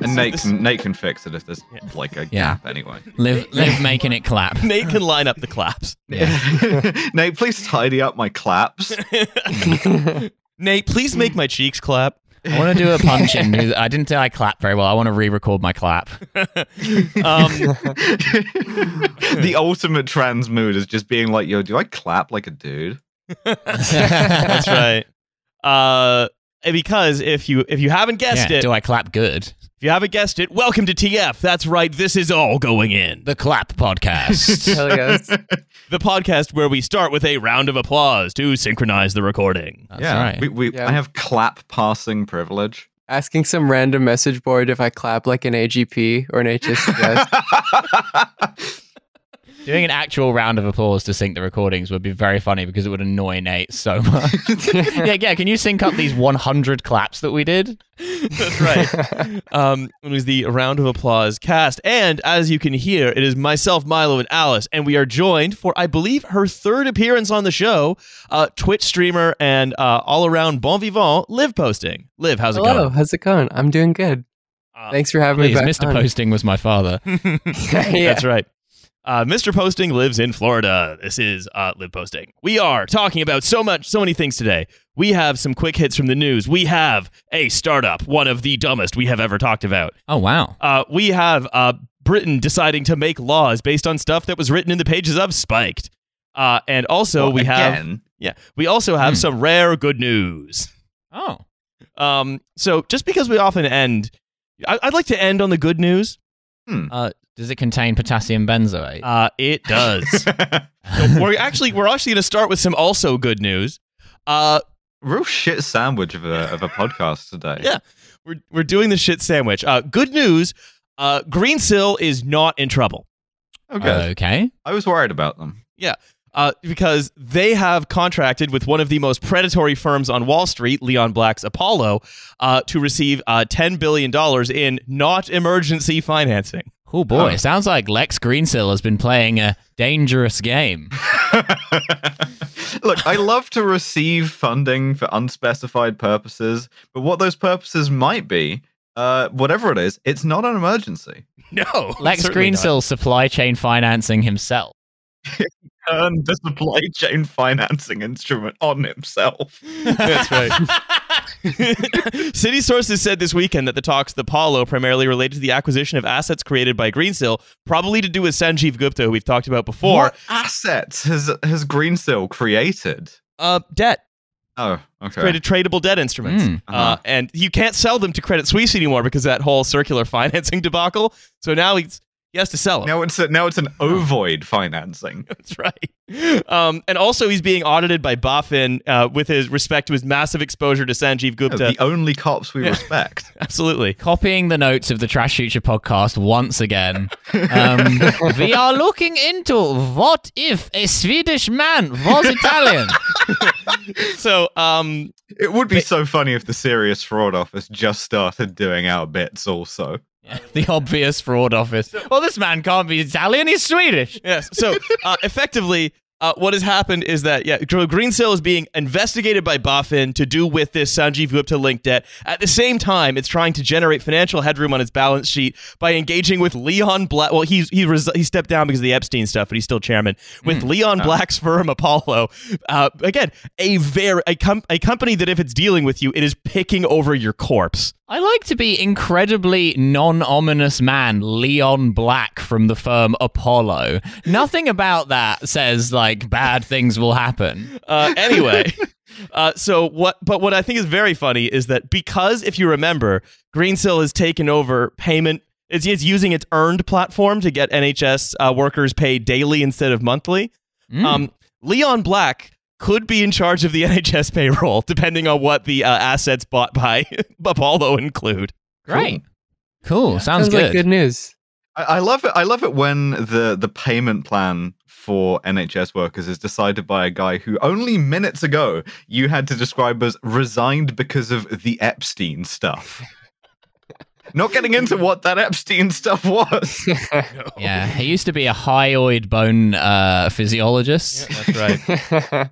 And Nate can, Nate can fix it if there's Yeah. like a Yeah. gap anyway. Liv, live making it clap. Nate can line up the claps. Nate, please tidy up my claps. Nate, please make my cheeks clap. I want to do a punch in. I didn't say I clap very well. I want to re-record my clap. Um, the ultimate trans mood is just being like, yo, do I clap like a dude? that's right. Uh, because if you if you haven't guessed Yeah, it, do I clap good? If you haven't guessed it, welcome to TF. That's right. This is all going in. The clap podcast. Hell yes. The podcast where we start with a round of applause to synchronize the recording. That's yeah, right. we, we, Yeah. I have clap passing privilege. Asking some random message board if I clap like an AGP or an HSCS. Doing an actual round of applause to sync the recordings would be very funny because it would annoy Nate so much. yeah, yeah. Can you sync up these 100 claps that we did? That's right. um, it was the round of applause cast, and as you can hear, it is myself, Milo, and Alice, and we are joined for, I believe, her third appearance on the show. Uh, Twitch streamer and uh, all-around bon vivant, Live posting. Liv, how's it Hello, going? Hello, how's it going? I'm doing good. Uh, Thanks for having Please, me back Mr. on. Posting was my father. That's right. Uh, Mr. Posting lives in Florida. This is uh, Live Posting. We are talking about so much, so many things today. We have some quick hits from the news. We have a startup, one of the dumbest we have ever talked about. Oh, wow. Uh, we have uh, Britain deciding to make laws based on stuff that was written in the pages of Spiked. Uh, and also Well, we have yeah, we also have Hmm. some rare good news. Oh. Um, so just because we often end, I- I'd like to end on the good news. Uh, does it contain potassium benzoate? Uh, it does. So we're actually we're actually going to start with some also good news. Uh, real shit sandwich of a, of a podcast today. Yeah. we're we're doing the shit sandwich. Uh, good news. Uh, Greensill is not in trouble. Okay. Okay. I was worried about them. Uh, because they have contracted with one of the most predatory firms on Wall Street, Leon Black's Apollo, uh, to receive uh, $10 billion in not emergency financing. Oh, boy. Oh. Sounds like Lex Greensill has been playing a dangerous game. Look, I love to receive funding for unspecified purposes, but what those purposes might be, uh, whatever it is, it's not an emergency. No. Lex certainly not. Greensill supply chain financing himself. Turn the supply chain financing instrument on himself. That's right. City sources said this weekend that the talks with Apollo primarily related to the acquisition of assets created by Greensill, probably to do with Sanjeev Gupta, who we've talked about before. What assets has has Greensill created? Uh, debt. Oh, okay. created tradable debt instruments. Mm. uh, Uh-huh. and you can't sell them to Credit Suisse anymore because of that whole circular financing debacle. So now he's, he has to sell them. Now it's a, now it's an ovoid financing. That's right. Um, and also, he's being audited by BaFin uh, with his respect to his massive exposure to Sanjeev Gupta. the only cops we Yeah. respect. Absolutely. Copying the notes of the Trash Future podcast once again. Um, we are looking into what if a Swedish man was Italian? So, um, It would be so funny if the Serious Fraud Office just started doing our bits also. the obvious fraud office. Well, this man can't be Italian, he's Swedish. yes. So, uh, effectively, uh, what has happened is that yeah, Gr- Greensill is being investigated by BaFin to do with this Sanjeev Gupta linked debt. At the same time, it's trying to generate financial headroom on its balance sheet by engaging with Leon Black. Well, he's he res- he stepped down because of the Epstein stuff, but he's still chairman with Leon Black's firm Apollo. Uh, again, a very a, com- a company that if it's dealing with you, it is picking over your corpse. I like to be incredibly non ominous man, Leon Black from the firm Apollo. Nothing about that says like bad things will happen. Uh, anyway, uh, so what? But what I think is very funny is that because if you remember, Greensill has taken over payment. It's, it's using its earned platform to get NHS uh, workers paid daily instead of monthly. Mm. Um, Leon Black could be in charge of the NHS payroll, depending on what the uh, assets bought by Apollo include. Great. Cool. Sounds, Sounds good. like good news. I, I love it. I love it when the the payment plan for NHS workers is decided by a guy who only minutes ago you had to describe as resigned because of the Epstein stuff. Not getting into what that Epstein stuff was. Yeah, he used to be a hyoid bone uh, physiologist. That's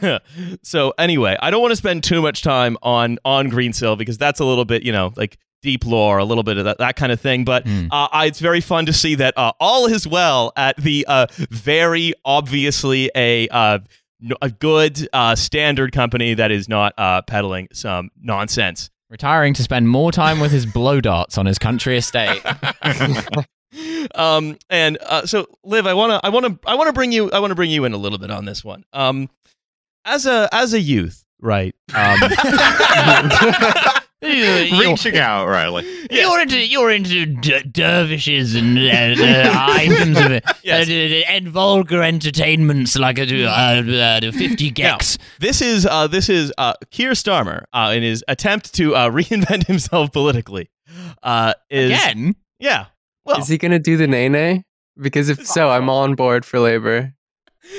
right. so anyway, I don't want to spend too much time on on Greensill because that's a little bit, you know, like deep lore, a little bit of that, that kind of thing. But Mm. uh, I, it's very fun to see that uh, all is well at the uh, very obviously a uh, n- a good uh, standard company that is not uh, peddling some nonsense. Retiring to spend more time with his blow darts on his country estate. um, and uh, so, Liv, I wanna, I wanna, I wanna bring you, I wanna bring you in a little bit on this one. Um, as a as a youth, right? Um, Reaching out, Riley. You're into you're into d- dervishes and uh, uh, items of it, Yes. uh, and vulgar entertainments like a uh, uh, fifty gex. This is uh, this is uh, Keir Starmer uh, in his attempt to uh, reinvent himself politically. Uh, is Again, yeah. Well, Is he gonna do the nay nay? Because if so, I'm all on board for labor.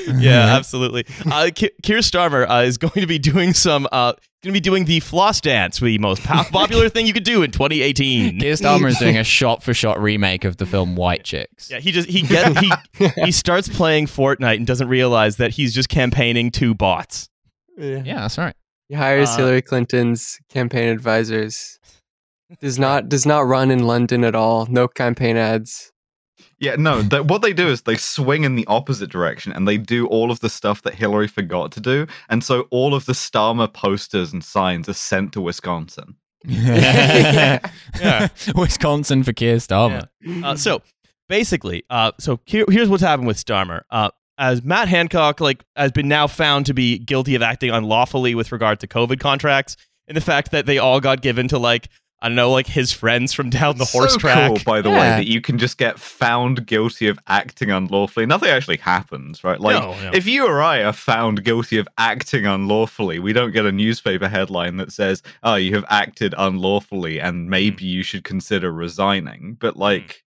yeah, absolutely. Uh, Ke- Keir Starmer uh, is going to be doing some. Uh, going to be doing the floss dance, the most popular thing you could do in 2018. Keir Starmer is doing a shot-for-shot remake of the film White Chicks. Yeah, he just he get he he starts playing Fortnite and doesn't realize that he's just campaigning to bots. Yeah. Yeah, that's right. He hires Uh, Hillary Clinton's campaign advisors. Does not does not run in London at all. No campaign ads. Yeah, no. That, what they do is they swing in the opposite direction, and they do all of the stuff that Hillary forgot to do, and so all of the Starmer posters and signs are sent to Wisconsin. Yeah. Wisconsin for Keir Starmer. Uh, so basically, uh, so here, here's what's happened with Starmer. Uh, as Matt Hancock like has been now found to be guilty of acting unlawfully with regard to COVID contracts, and the fact that they all got given to like I don't know, like his friends from down the horse so track. cool, by the way, that you can just get found guilty of acting unlawfully. Nothing actually happens, right? Like, No, no. if you or I are found guilty of acting unlawfully, we don't get a newspaper headline that says, "Oh, you have acted unlawfully, and hmm. maybe you should consider resigning." But hmm. like,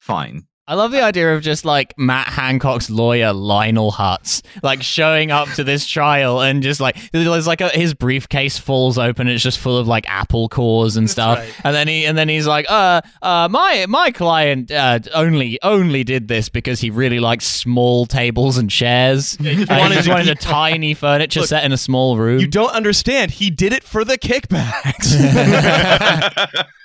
fine. I love the idea of just like Matt Hancock's lawyer Lionel Hutz, like showing up to this trial and just like there's like a, his briefcase falls open, it's just full of like apple cores and stuff, right. and then he and then he's like, uh, uh, my my client uh, only only did this because he really likes small tables and chairs. he just Uh, he wanted just wanted a tiny furniture Look, set in a small room. You don't understand. He did it for the kickbacks.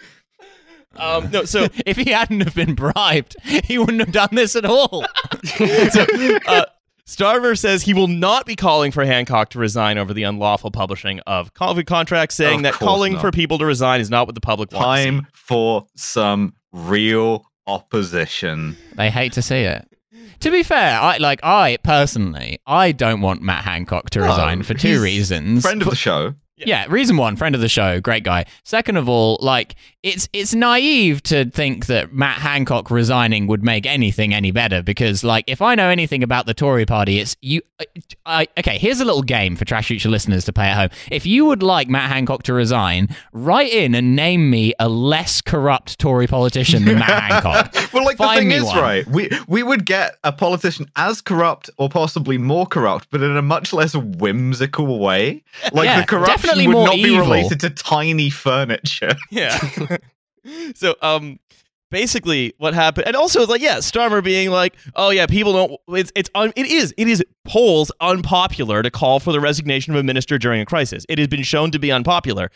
um, no, so if he hadn't have been bribed, he wouldn't have done this at all. so, uh, Starmer says he will not be calling for Hancock to resign over the unlawful publishing of COVID contracts, saying Of that calling not. for people to resign is not what the public wants. Time for some real opposition. They hate to see it. To be fair, I like I personally, I don't want Matt Hancock to No, resign for two he's reasons. Friend of the show. Yeah, reason one, friend of the show, great guy. Second of all, like it's it's naive to think that Matt Hancock resigning would make anything any better because like if I know anything about the Tory party, it's you I, okay, here's a little game for Trash Future listeners to play at home. If you would like Matt Hancock to resign, write in and name me a less corrupt Tory politician than Matt Hancock. Well, like Find the thing is, one. right? We we would get a politician as corrupt or possibly more corrupt, but in a much less whimsical way. Like Yeah, the corruption definitely would more not be related to tiny furniture. Yeah. so, um, basically, what happened, and also like, yeah, Starmer being like, "Oh yeah, people don't. It's it's un, it is it is polls unpopular to call for the resignation of a minister during a crisis. It has been shown to be unpopular."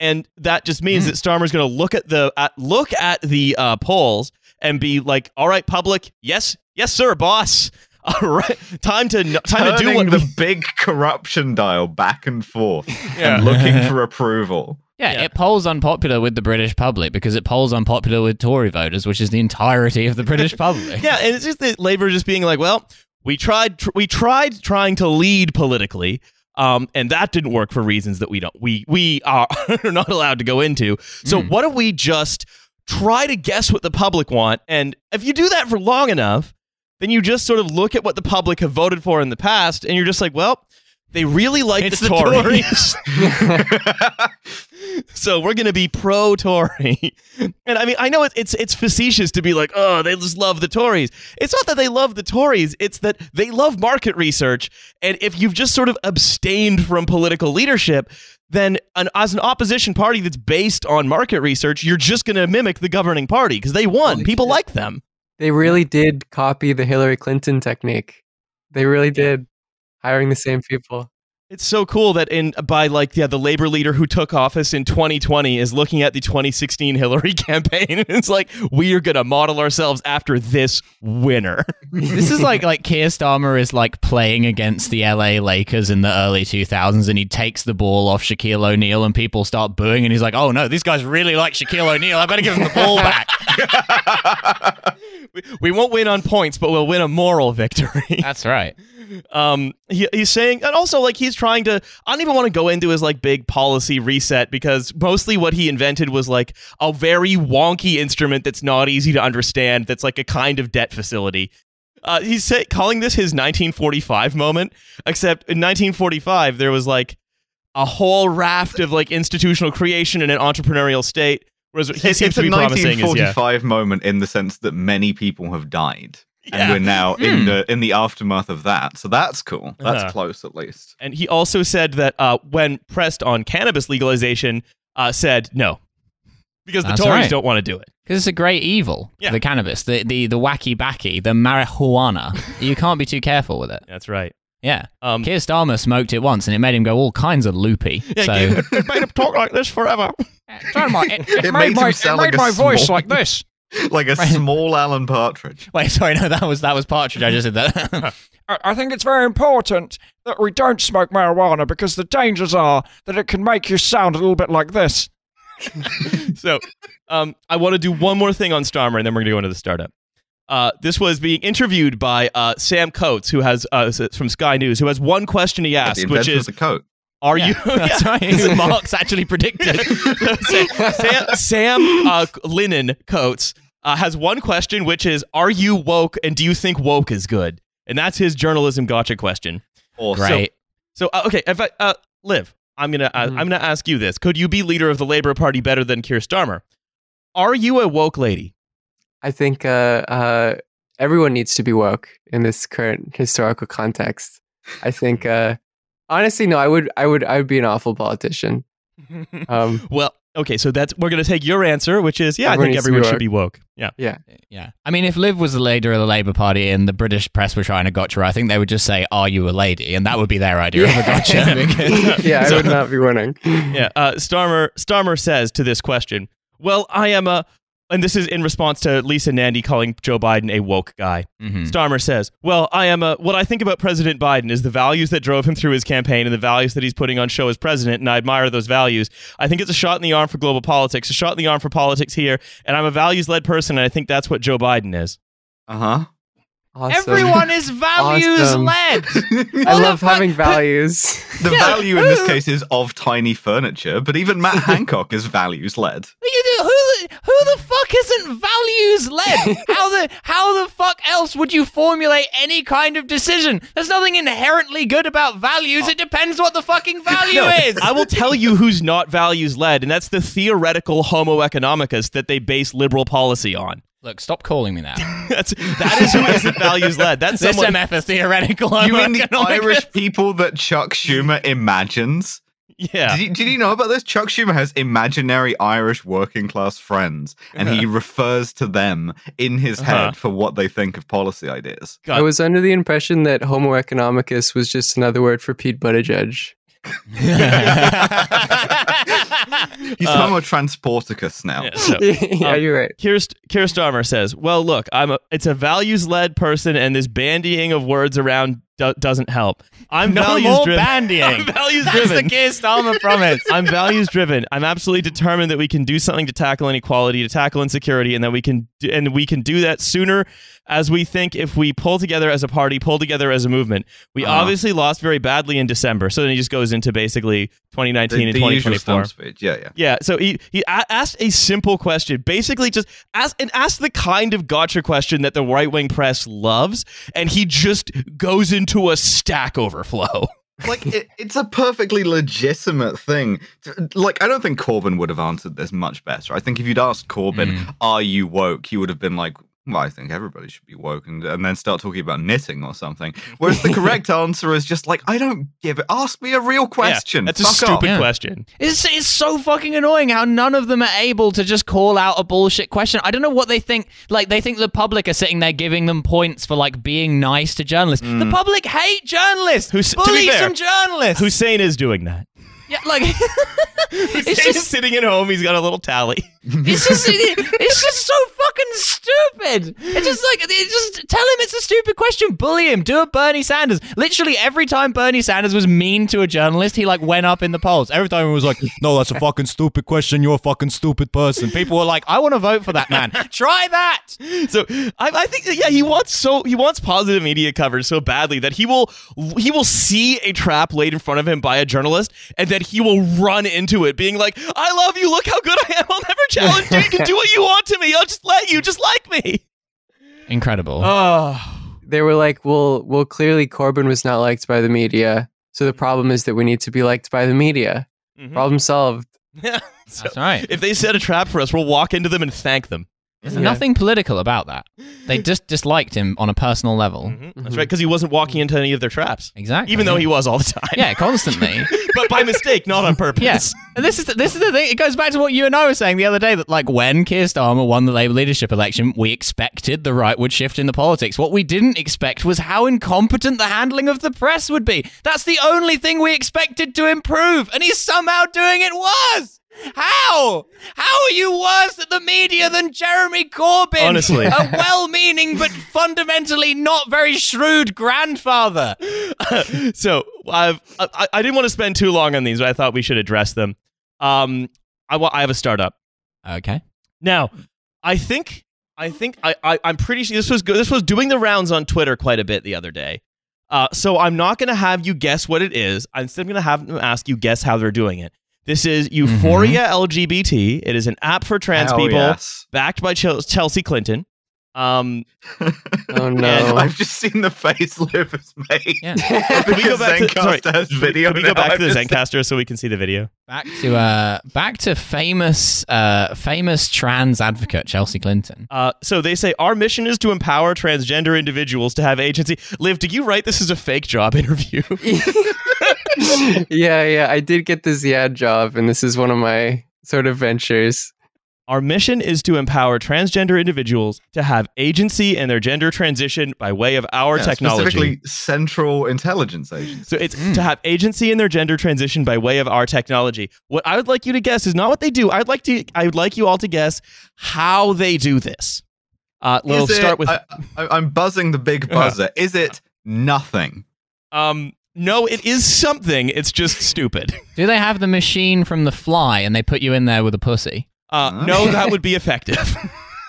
And that just means that Starmer's going to look at the at, look at the uh, polls and be like, "All right, public, yes, yes, sir, boss. All right, time to time to do Turning what the we, big corruption dial back and forth Yeah. and looking for approval. Yeah, Yeah. it polls unpopular with the British public because it polls unpopular with Tory voters, which is the entirety of the British public. Yeah, and it's just that Labour just being like, well, we tried, tr- we tried trying to lead politically, um, and that didn't work for reasons that we don't, we we are not allowed to go into. So Mm. what if we just try to guess what the public want? And if you do that for long enough, then you just sort of look at what the public have voted for in the past, and you're just like, well. they really like It's the, the Tories. so we're going to be pro Tory. and I mean, I know it, it's it's facetious to be like, oh, they just love the Tories. It's not that they love the Tories; it's that they love market research. And if you've just sort of abstained from political leadership, then an, as an opposition party that's based on market research, you're just going to mimic the governing party because they won. Holy People shit. like them. They really did copy the Hillary Clinton technique. They really did, hiring the same people. It's so cool that in by like yeah the labor leader who took office in 2020 is looking at the 2016 Hillary campaign and it's like we are going to model ourselves after this winner. this is like like Keir Starmer is like playing against the LA Lakers in the early 2000s and he takes the ball off Shaquille O'Neal and people start booing and he's like, "Oh no, these guys really like Shaquille O'Neal. I better give him the ball back." we, we won't win on points but we'll win a moral victory. That's right. Um he, he's saying and also like he's trying to i don't even want to go into his like big policy reset because mostly what he invented was like a very wonky instrument that's not easy to understand that's like a kind of debt facility. Uh, he's say, calling this his 1945 moment except in 1945 there was like a whole raft of like institutional creation in an entrepreneurial state whereas he seems it's to a be promising is yeah. 1945 moment in the sense that many people have died, Yeah. and we're now in Hmm. the in the aftermath of that. So that's cool. That's Uh-huh. close at least. And he also said that uh, when pressed on cannabis legalization, uh, said no, because the That's Tories right. don't want to do it. Because it's a great evil. Yeah. The cannabis, the the the wacky backy, the marijuana. you can't be too careful with it. That's right. Yeah. Um, Keir Starmer smoked it once and it made him go all kinds of loopy. yeah, so it, it made him talk like this forever. it, It made him sound like a small- like this. Like a Right. small Alan Partridge. Wait, sorry, no, that was that was Partridge. I just did that. I I think it's very important that we don't smoke marijuana because the dangers are that it can make you sound a little bit like this. so um, I want to do one more thing on Starmer, and then we're going to go into the startup. Uh, this was being interviewed by uh, Sam Coates, who has uh, from Sky News, who has one question he the asked, which is, the coat. "Are Yeah, you?" That's Yeah. right. Mark's actually predicted. Sa- Sam, Sam uh, Lennon Coates uh, has one question, which is, "Are you woke, and do you think woke is good?" And that's his journalism gotcha question. Awesome. Great. So, uh, okay, if I, uh, Liv, I'm gonna uh, Mhm. I'm gonna ask you this: Could you be leader of the Labor Party better than Keir Starmer? Are you a woke lady? I think uh, uh, everyone needs to be woke in this current historical context. I think, uh, honestly, no. I would, I would, I would be an awful politician. Um, well, okay, so that's we're gonna take your answer, which is yeah, Everyone I think needs be everyone should be woke. Yeah, Yeah. Yeah. I mean, if Liv was the leader of the Labour Party and the British press were trying to gotcha, her, I think they would just say, Are you a lady? And that would be their idea of a gotcha. because- yeah, I So- would not be winning. yeah. Uh, Starmer Starmer says to this question, "Well, I am a," and this is in response to Lisa Nandy calling Joe Biden a woke guy. Mhm. Starmer says, "Well, I am a. What I think about President Biden is the values that drove him through his campaign and the values that he's putting on show as president, and I admire those values. I think it's a shot in the arm for global politics, a shot in the arm for politics here, and I'm a values-led person, and I think that's what Joe Biden is. Uh huh. Awesome. Everyone is values Awesome. led. I love having values. The Yeah, value in this case is of tiny furniture, but even Matt Hancock is values led. Who the, who the fuck isn't values led? How the how the fuck else would you formulate any kind of decision? There's nothing inherently good about values. It depends what the fucking value No, is. I will tell you who's not values-led, and that's the theoretical Homo economicus that they base liberal policy on. Look, stop calling me that. That's that is who isn't values-led. That's this someone. MF is theoretical. You mean the. Irish people that Chuck Schumer imagines? yeah. Did you, did you know about this? Chuck Schumer has imaginary Irish working class friends, and he refers to them in his Uh-huh. head for what they think of policy ideas. God. I was under the impression that Homo economicus was just another word for Pete Buttigieg. He's Uh, Homo transporticus now. Yeah, so, yeah, Um, you're right. Keir, Keir Starmer says, "Well, look, I'm a, it's a values-led person, and this bandying of words around do- doesn't help. I'm no more values-driven. bandying. I'm That's the. Keir Starmer promise. I'm values driven. I'm absolutely determined that we can do something to tackle inequality, to tackle insecurity, and that we can do, and we can do that sooner as we think if we pull together as a party, pull together as a movement. We Uh-huh. obviously lost very badly in December, so then he just goes into basically 2019 The, and the 2024. stump speech. Yeah, yeah. Yeah, so he he a- asked a simple question, basically just ask and ask the kind of gotcha question that the right wing press loves, and he just goes into a stack overflow. like it, it's a perfectly legitimate thing. Like I don't think Corbyn would have answered this much better. I think if you'd asked Corbyn, Mm. "Are you woke?" he would have been like, "Well, I think everybody should be woke," and, and then start talking about knitting or something. Whereas the correct answer is just like, "I don't give it. Ask me a real question." Yeah, that's a stupid. Yeah. question. It's it's so fucking annoying how none of them are able to just call out a bullshit question. I don't know what they think. Like they think the public are sitting there giving them points for like being nice to journalists. The mm. public hate journalists. Who's- bully some journalists? Hussein is doing that. Yeah, like He's just sitting at home. He's got a little tally. it's just it's just so fucking stupid. It's just like it's just tell him it's a stupid question, bully him, do a Bernie Sanders. Literally every time Bernie Sanders was mean to a journalist, he like went up in the polls. Every time he was like, "No, that's a fucking stupid question. You're a fucking stupid person." People were like, "I want to vote for that man. Try that." So I, I think that, yeah, he wants so he wants positive media coverage so badly that he will he will see a trap laid in front of him by a journalist and that he will run into it, being like, "I love you. Look how good I am. I'll never challenge you. You can do what you want to me. I'll just let you. Just like me." Incredible. Oh, They were like, well, well, clearly Corbyn was not liked by the media. So the problem is that we need to be liked by the media. Mhm. Problem solved. yeah. So That's right. if they set a trap for us, we'll walk into them and thank them. There's Yeah. nothing political about that. They just disliked him on a personal level. Mhm. That's right, because he wasn't walking into any of their traps, Exactly. even though he was all the time. yeah, constantly. but by mistake, not on purpose. Yes, and this is the, this is the thing. It goes back to what you and I were saying the other day that like when Keir Starmer won the Labour leadership election, we expected the right would shift in the politics. What we didn't expect was how incompetent the handling of the press would be. That's the only thing we expected to improve, and he's somehow doing it worse. How? How are you worse at the media than Jeremy Corbyn? Honestly. a well-meaning but fundamentally not very shrewd grandfather. so I've, I, I didn't want to spend too long on these, but I thought we should address them. Um, I, wa- I have a startup Okay. now. I think I think I, I I'm pretty sure this was good. This was doing the rounds on Twitter quite a bit the other day. Uh, so I'm not going to have you guess what it is. I'm still going to have them ask you guess how they're doing it. This is mm-hmm. Euphoria LGBT. It is an app for trans Hell people, yes. backed by Chel- Chelsea Clinton. Um, Oh no. I've just seen the face Liv has made. Yeah. can we go Because back to sorry, Zencastr has video Can we go back to the I've just- Zencastr so we can see the video? Back to uh, back to famous, uh, famous trans advocate Chelsea Clinton. Uh, so they say our mission is to empower transgender individuals to have agency. Liv, did you write this as a fake job interview? yeah, yeah. I did get this yeah job, and this is one of my sort of ventures. Our mission is to empower transgender individuals to have agency in their gender transition by way of our Yeah, technology. Specifically, Central Intelligence Agency. So it's to have agency in their gender transition by way of our technology. What I would like you to guess is not what they do. I'd like to. I would like you all to guess how they do this. Uh, we'll Is it- start with. I, I, I'm buzzing the big buzzer. Is it nothing? um, no, it is something. It's just stupid. Do they have the machine from The Fly and they put you in there with a pussy? Uh, Huh? no, that would be effective.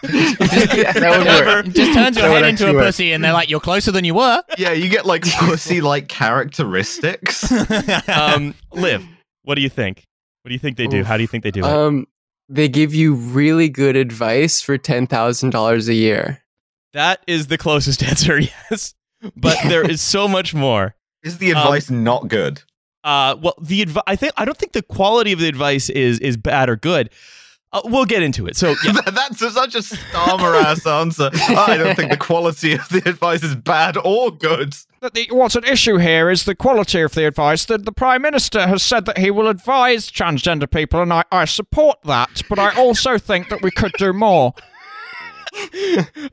yeah, that would work. It just turns your That head into a work. pussy and they're like, "You're closer than you were." Yeah, you get like pussy-like characteristics. um, Liv, what do you think? What do you think they do? Oof. How do you think they do it? Um, they give you really good advice for ten thousand dollars a year. that is the closest answer, yes. But there is so much more. Is the Um, advice not good? Uh, well, the advi- I think I don't think the quality of the advice is is bad or good. Uh, we'll get into it. So yeah, That's such a Starmer ass answer. I don't think the quality of the advice is bad or good. That the, what's at issue here is the quality of the advice. That the Prime Minister has said that he will advise transgender people, and I, I support that, but I also think that we could do more.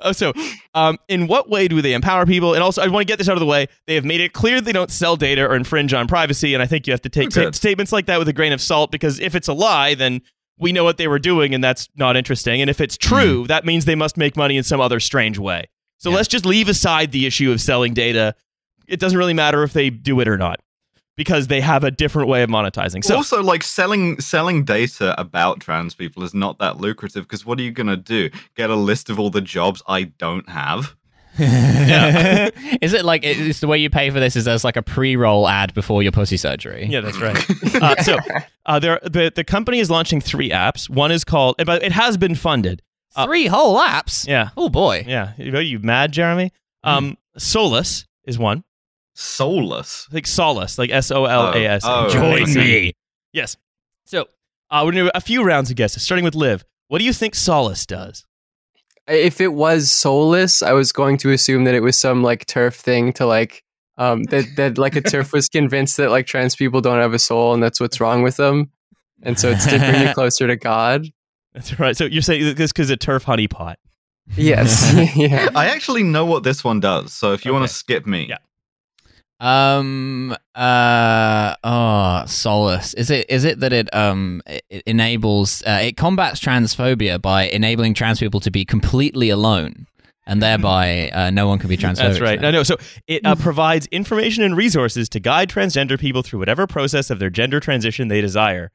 Uh, so, um, in what way do they empower people? And also, I want to get this out of the way. They have made it clear they don't sell data or infringe on privacy, and I think you have to take Okay. ta- statements like that with a grain of salt because if it's a lie, then we know what they were doing, and that's not interesting. And if it's hmm. true, that means they must make money in some other strange way. So Yeah. let's just leave aside the issue of selling data. It doesn't really matter if they do it or not because they have a different way of monetizing. So, also, like selling selling data about trans people is not that lucrative because what are you gonna do? Get a list of all the jobs I don't have? is it like it's the way you pay for this? Is there's like a pre-roll ad before your pussy surgery? Yeah, that's right. uh, so uh, there, the the company is launching three apps. One is called, but it has been funded. Uh, Three whole apps. Yeah, Oh boy. yeah. Are you mad, Jeremy? Um, Solas is one. Solas. like Solace, like S O L A S. Oh, oh, Join me. Yes. So uh, we're gonna do a few rounds of guesses, starting with Liv. What do you think Solace does? If it was soulless, I was going to assume that it was some like TERF thing to like um that that like a TERF was convinced that like trans people don't have a soul and that's what's wrong with them. And so it's to bring you closer to God. That's right. So you're saying this because a TERF honeypot. Yes. yeah. I actually know what this one does, so if you want to skip me. Yeah. Um. Uh. Oh, solace. Is it? Is it that it um it it enables uh, it combats transphobia by enabling trans people to be completely alone, and thereby uh, no one can be transphobic. That's right. to No, no. So it uh, provides information and resources to guide transgender people through whatever process of their gender transition they desire.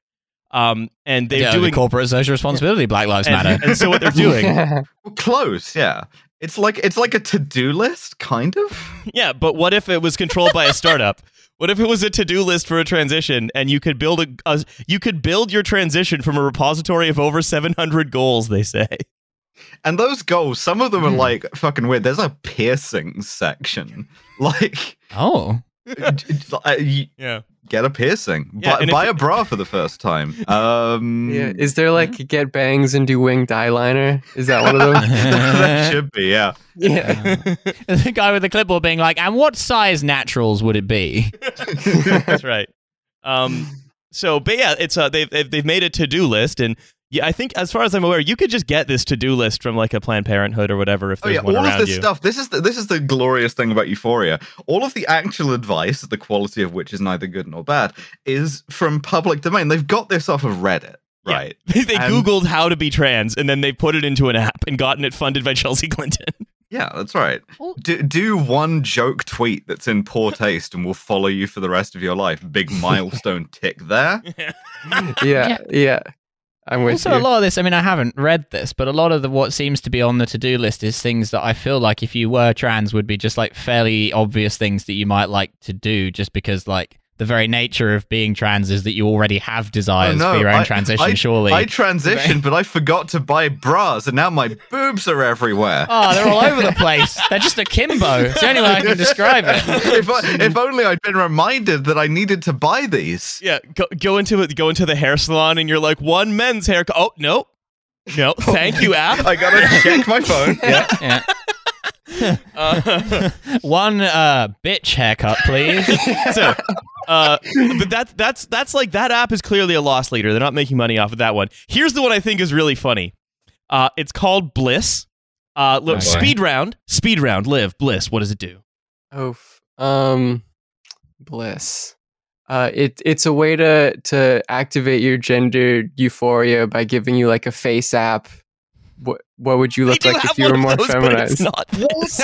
Um, and they're Yeah, the doing corporate social responsibility. Black Lives and, Matter. and so what they're doing, Well, close, yeah. It's like it's like a to-do list, kind of. yeah. But what if it was controlled by a startup? What if it was a to-do list for a transition, and you could build a, a you could build your transition from a repository of over 700 goals? They say. And those goals, some of them are Hmm. like fucking weird. There's a piercing section. Like, oh. Yeah. Get a piercing. Yeah, buy and if buy a bra for the first time. Um, yeah. Is there like get bangs and do winged eyeliner? Is that one of them? that should be, yeah. yeah. the guy with the clipboard being like, "And what size naturals would it be?" That's right. Um, so, but yeah, it's uh, they've they've, they've made a to do list, and yeah, I think as far as I'm aware, you could just get this to do list from like a Planned Parenthood or whatever if Oh yeah, one all of this you. stuff. This is the, this is the glorious thing about Euphoria. All of the actual advice, the quality of which is neither good nor bad, is from public domain. They've got this off of Reddit, Yeah. right? They, they And- Googled how to be trans, and then they put it into an app and gotten it funded by Chelsea Clinton. Yeah, that's right. Do, do one joke tweet that's in poor taste and will follow you for the rest of your life. Big milestone tick there. Yeah. Yeah. I'm with also, a lot of this. I mean, I haven't read this, but a lot of the what seems to be on the to-do list is things that I feel like if you were trans would be just like fairly obvious things that you might like to do, just because like the very nature of being trans is that you already have desires Oh, no, for your own I- transition. I- surely. I transitioned, but I forgot to buy bras, and now my boobs are everywhere. Oh, they're all over the place. They're just akimbo. It's the only way I can describe it. if, I, if only I'd been reminded that I needed to buy these. yeah, go, go into. Go into the hair salon, and you're like one men's haircut. Oh no, no, thank you, app. I gotta check my phone. Yeah. Yeah. Uh, One uh, bitch haircut, please. so, uh, but that's that's that's like that app is clearly a loss leader. They're not making money off of that one. Here's the one I think is really funny. Uh, it's called Bliss. Uh, look, Okay. speed round, speed round. Liv Bliss. What does it do? Oh, f- um, bliss. Uh, it it's a way to to activate your gender euphoria by giving you like a face app. What what would you look like if you were more those, but it's feminized? not this.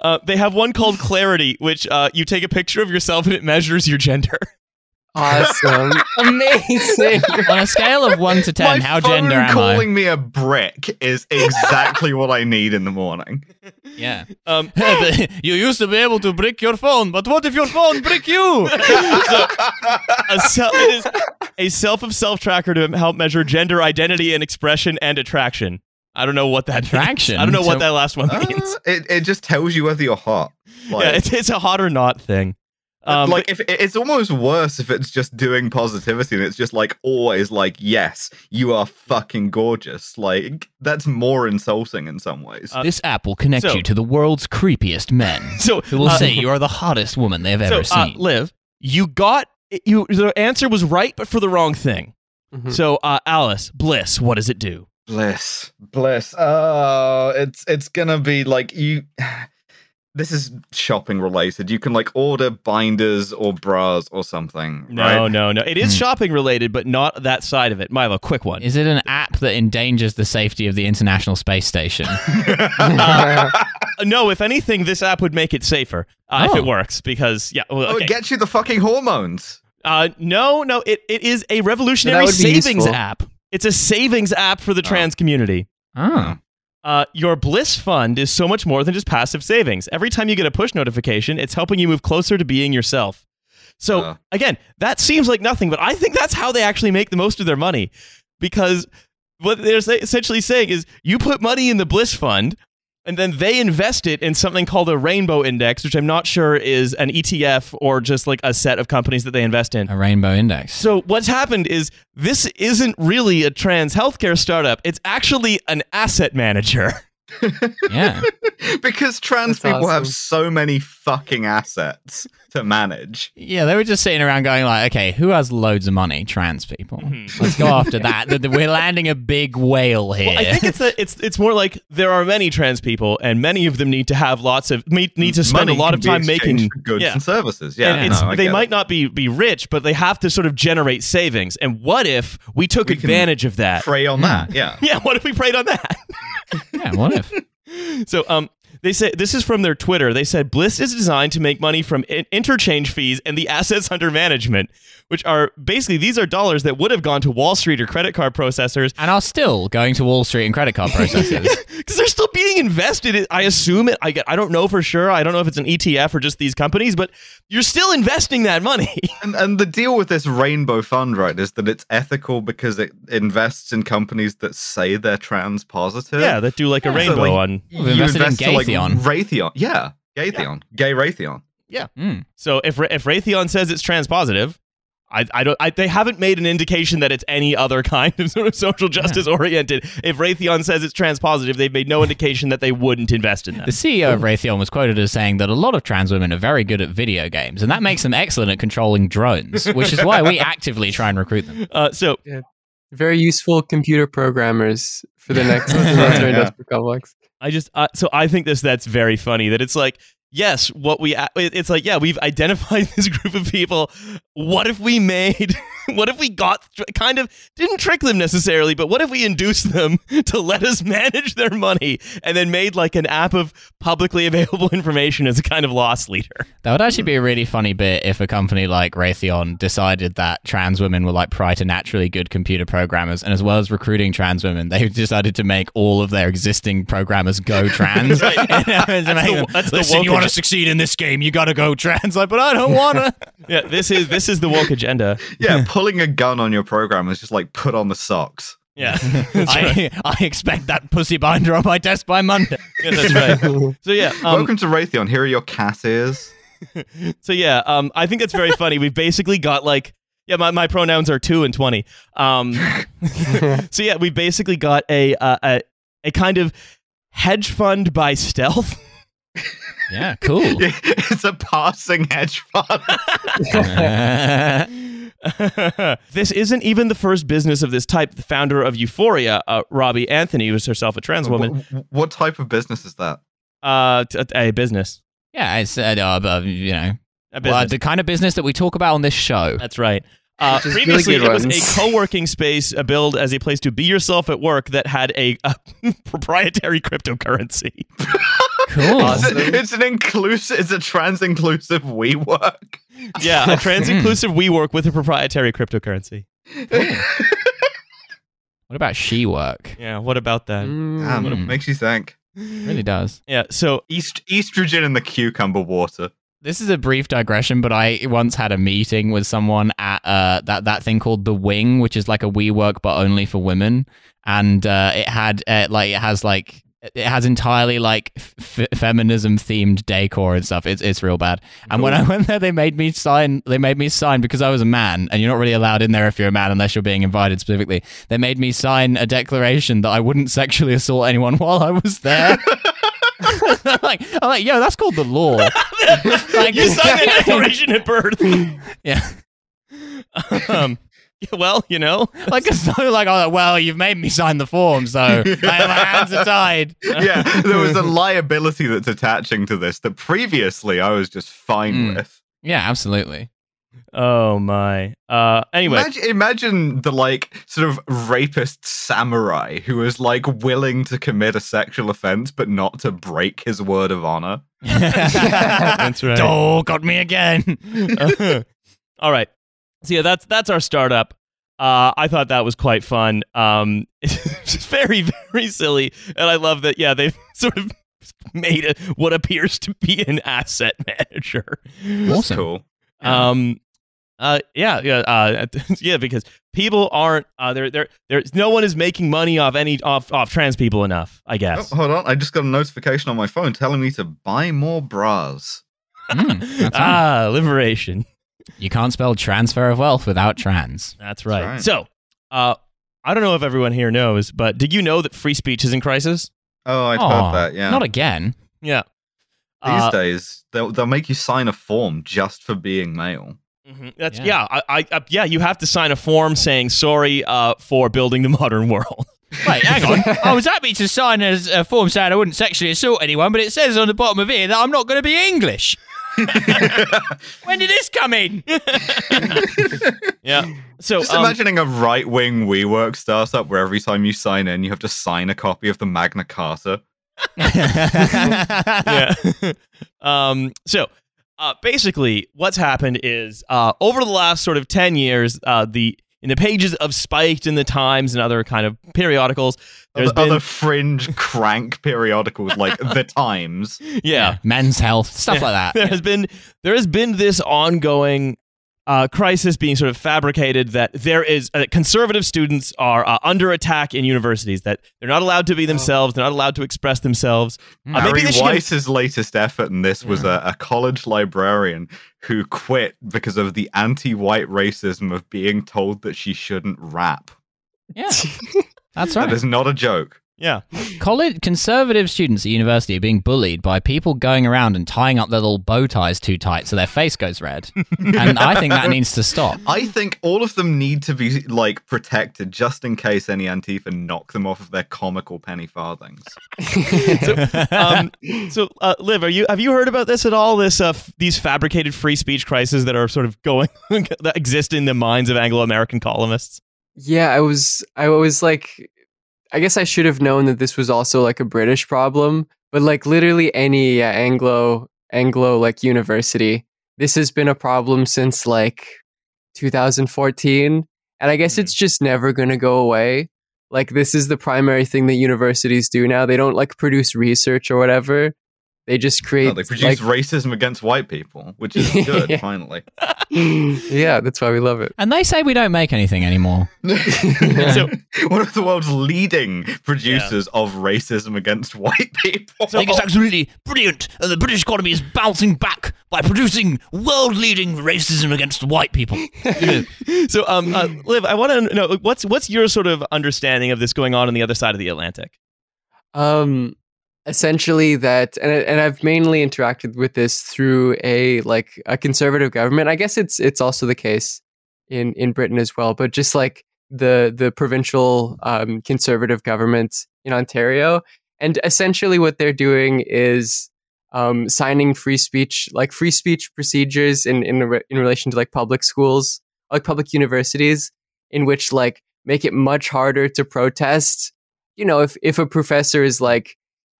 uh, they have one called Clarity, which uh, you take a picture of yourself and it measures your gender. Awesome, amazing. On a scale of one to ten, my how phone gender am calling me a brick is exactly what I need in the morning. Yeah. Um, you used to be able to brick your phone, but what if your phone brick you? a sel- it is a self of self tracker to help measure gender identity and expression and attraction. I don't know what that Attraction? Means. I don't know what that last one Uh, means. it, it just tells you whether you're hot. Like, yeah, it's, it's a hot or not thing. Um, like if it's almost worse if it's just doing positivity and it's just like always like yes you are fucking gorgeous like that's more insulting in some ways Uh, this app will connect so- you to the world's creepiest men, so who will uh, say you are the hottest woman they've so, ever uh, seen. Liv, you got you. The answer was right, but for the wrong thing. Mhm. So, uh, Alice, Bliss, what does it do? bliss bliss oh it's it's gonna be like you this is shopping related you can like order binders or bras or something No, right no, no. It is Hmm. shopping related, but not that side of it. Milo, quick one. Is it an app that endangers the safety of the International Space Station? Uh, no, if anything, this app would make it safer uh, if Oh. it works. Because yeah, well, oh it gets you the fucking hormones Uh, no, no, it, it is a revolutionary that would be savings useful. app. It's a savings app for the Oh. trans community. oh. Uh, your Bliss Fund is so much more than just passive savings. Every time you get a push notification, it's helping you move closer to being yourself. So, Uh. again, that seems like nothing, but I think that's how they actually make the most of their money. Because what they're essentially saying is you put money in the Bliss Fund, and then they invest it in something called a rainbow index, which I'm not sure is an ETF or just like a set of companies that they invest in. A rainbow index. So what's happened is this isn't really a trans healthcare startup. It's actually an asset manager. Yeah. because trans That's people have so many fucking assets to manage. Yeah, they were just sitting around going like, okay, who has loads of money? Trans people. Let's go after that. Th- th- We're landing a big whale here. Well, I think it's a, it's it's more like there are many trans people, and many of them need to have lots of need, need to spend Money a lot of time making exchanged goods yeah. and services. Yeah, and it's, no, they might it. not be be rich, but they have to sort of generate savings. And what if we took We advantage of that? prey on that. Yeah. yeah, what if we preyed on that? yeah, what if? So, um, they said this is from their Twitter. They said Bliss is designed to make money from in- interchange fees and the assets under management, which are basically these are dollars that would have gone to Wall Street or credit card processors And are still going to Wall Street and credit card processors. because they're still being invested. in- I assume it. I get. I don't know for sure. I don't know if it's an ETF or just these companies, but you're still investing that money. And, and the deal with this rainbow fund, right, is that it's ethical because it invests in companies that say they're trans positive. yeah, that do like a Yeah. rainbow So, like, on. We've invested in invest to, like, Gaytheon. Raytheon. Yeah. Gaytheon. Gay Raytheon. Mm. So if if Raytheon says it's transpositive, I, I don't. I, they haven't made an indication that it's any other kind of sort of social justice oriented. If Raytheon says it's transpositive, they've made no indication that they wouldn't invest in that. The that. CEO of Raytheon was quoted as saying that a lot of trans women are very good at video games, and that makes them excellent at controlling drones, which is why we actively try and recruit them. Uh, so Very useful computer programmers for the next Yeah. military industrial complex. I just uh, so I think this that's very funny that it's like yes what we it's like yeah we've identified this group of people what if we made what if we got kind of didn't trick them necessarily but what if we induced them to let us manage their money and then made like an app of publicly available information as a kind of loss leader That would actually be a really funny bit if a company like Raytheon decided that trans women were like preternaturally good computer programmers, and as well as recruiting trans women, they decided to make all of their existing programmers go trans. Right. Know, to That's the- that's the Listen, you want to succeed in this game, you got to go trans. Like, but I don't want to. yeah this is this is the woke agenda Yeah, pulling a gun on your program is just like put on the socks. yeah right, I, I expect that pussy binder on my desk by Monday. yeah, that's right. so yeah um, Welcome to Raytheon. Here are your cat ears. So yeah, um, I think that's very funny. We've basically got like, yeah, my, my pronouns are two and twenty. Um, so yeah, we basically got a, uh, a a kind of hedge fund by stealth. Yeah, cool. it's a passing hedge fund. this isn't even the first business of this type. The founder of Euphoria, uh, Robbie Anthony, was herself a trans woman. Wh- What type of business is that? Uh, t- a business. yeah, it's uh, uh, uh, you know A well, the kind of business that we talk about on this show. That's right. Uh, Just really previously, good it was a co-working space uh, built as a place to be yourself at work that had a, a proprietary cryptocurrency. Cool. It's, a- it's an inclusive. It's a trans inclusive WeWork. Yeah, a trans-inclusive WeWork with a proprietary cryptocurrency. What about she work? Yeah, what about that? Mm. Damn, it Mm. makes you think. Really does. Yeah, so East, estrogen in the cucumber water. This is a brief digression, but I once had a meeting with someone at uh, that that thing called the Wing, which is like a WeWork but only for women, and uh, it had uh, like it has like it has entirely like f- feminism themed decor and stuff. It's it's real bad. And when I went there, they made me sign. They made me sign because I was a man, and you're not really allowed in there if you're a man unless you're being invited specifically. They made me sign a declaration that I wouldn't sexually assault anyone while I was there. I'm like, I'm like, yo, that's called the law. Like, you signed the declaration at birth. Yeah. um, yeah, well, you know, Like it's so like, oh well, you've made me sign the form, so my, my hands are tied. yeah, there was a liability that's attaching to this that previously I was just fine Mm. with. Yeah, absolutely. oh my. Uh, anyway, Imagine, imagine the like sort of rapist samurai who is like willing to commit a sexual offense but not to break his word of honor. that's right. Oh, got me again. All right. So yeah, that's that's our startup. Uh, I thought that was quite fun. Um, it's very very silly, and I love that. Yeah, they've sort of made a, what appears to be an asset manager. Awesome. Cool. Um, Uh, yeah, yeah, uh, yeah. Because people aren't. Uh, there, there, there's no one is making money off any off off trans people enough. I Oh, guess. hold on. I just got a notification on my phone telling me to buy more bras. Mm, ah, liberation. You can't spell transfer of wealth without trans. That's right. right. So, uh, I don't know if everyone here knows, but did you know that free speech is in crisis? Oh, I'd Aw, heard that. Yeah. Not again. Yeah. These Uh, days, they'll they'll make you sign a form just for being male. mhm. That's Yeah. yeah. I, I, I, yeah. You have to sign a form saying sorry uh, for building the modern world. Wait, hang on. I was happy to sign a, a form saying I wouldn't sexually assault anyone, but it says on the bottom of here that I'm not going to be English. when did this come in? Yeah. So Just um, imagining a right wing WeWork startup where every time you sign in, you have to sign a copy of the Magna Carta. yeah. um, so uh, basically, what's happened is uh, over the last sort of ten years, uh, the in the pages of Spiked and the Times and other kind of periodicals, there's Other, been other fringe crank periodicals like The Times. yeah, Men's health, stuff Yeah. like that. there has been there has been this ongoing uh, crisis being sort of fabricated that there is uh, conservative students are uh, under attack in universities that they're not allowed to be themselves they're not allowed to express themselves Uh, maybe Bari they should- Weiss's latest effort in this was a, a college librarian who quit because of the anti-white racism of being told that she shouldn't rap. Yeah, that's right. is not a joke. Yeah College conservative students at university are being bullied by people going around and tying up their little bow ties too tight so their face goes red, and I think that needs to stop. I think all of them need to be like protected just in case any Antifa knock them off of their comical penny farthings. um, so uh, liv are you have you heard about this at all this uh, f- these fabricated free speech crises that are sort of going that exist in the minds of anglo-american columnists Yeah, I was I was like I guess I should have known that this was also like a British problem, but like literally any Anglo Anglo like university, this has been a problem since like 2014, and I guess hmm. it's just never going to go away. Like this is the primary thing that universities do now. They don't like produce research or whatever. They just create No, they produce like, racism against white people, which is good, Yeah. finally. yeah, that's why we love it. And they say we don't make anything anymore. So- one of the world's leading producers of racism against white people. So- it's absolutely brilliant, and the British economy is bouncing back by producing world-leading racism against white people. so um uh, liv i want to know what's what's your sort of understanding of this going on on the other side of the atlantic Um, essentially that, and and I've mainly interacted with this through a like a conservative government. I guess it's it's also the case in in Britain as well, but just like the the provincial um, conservative government in Ontario, and essentially what they're doing is um, signing free speech like free speech procedures in in re- in relation to like public schools, like public universities, in which like make it much harder to protest you know, if if a professor is like,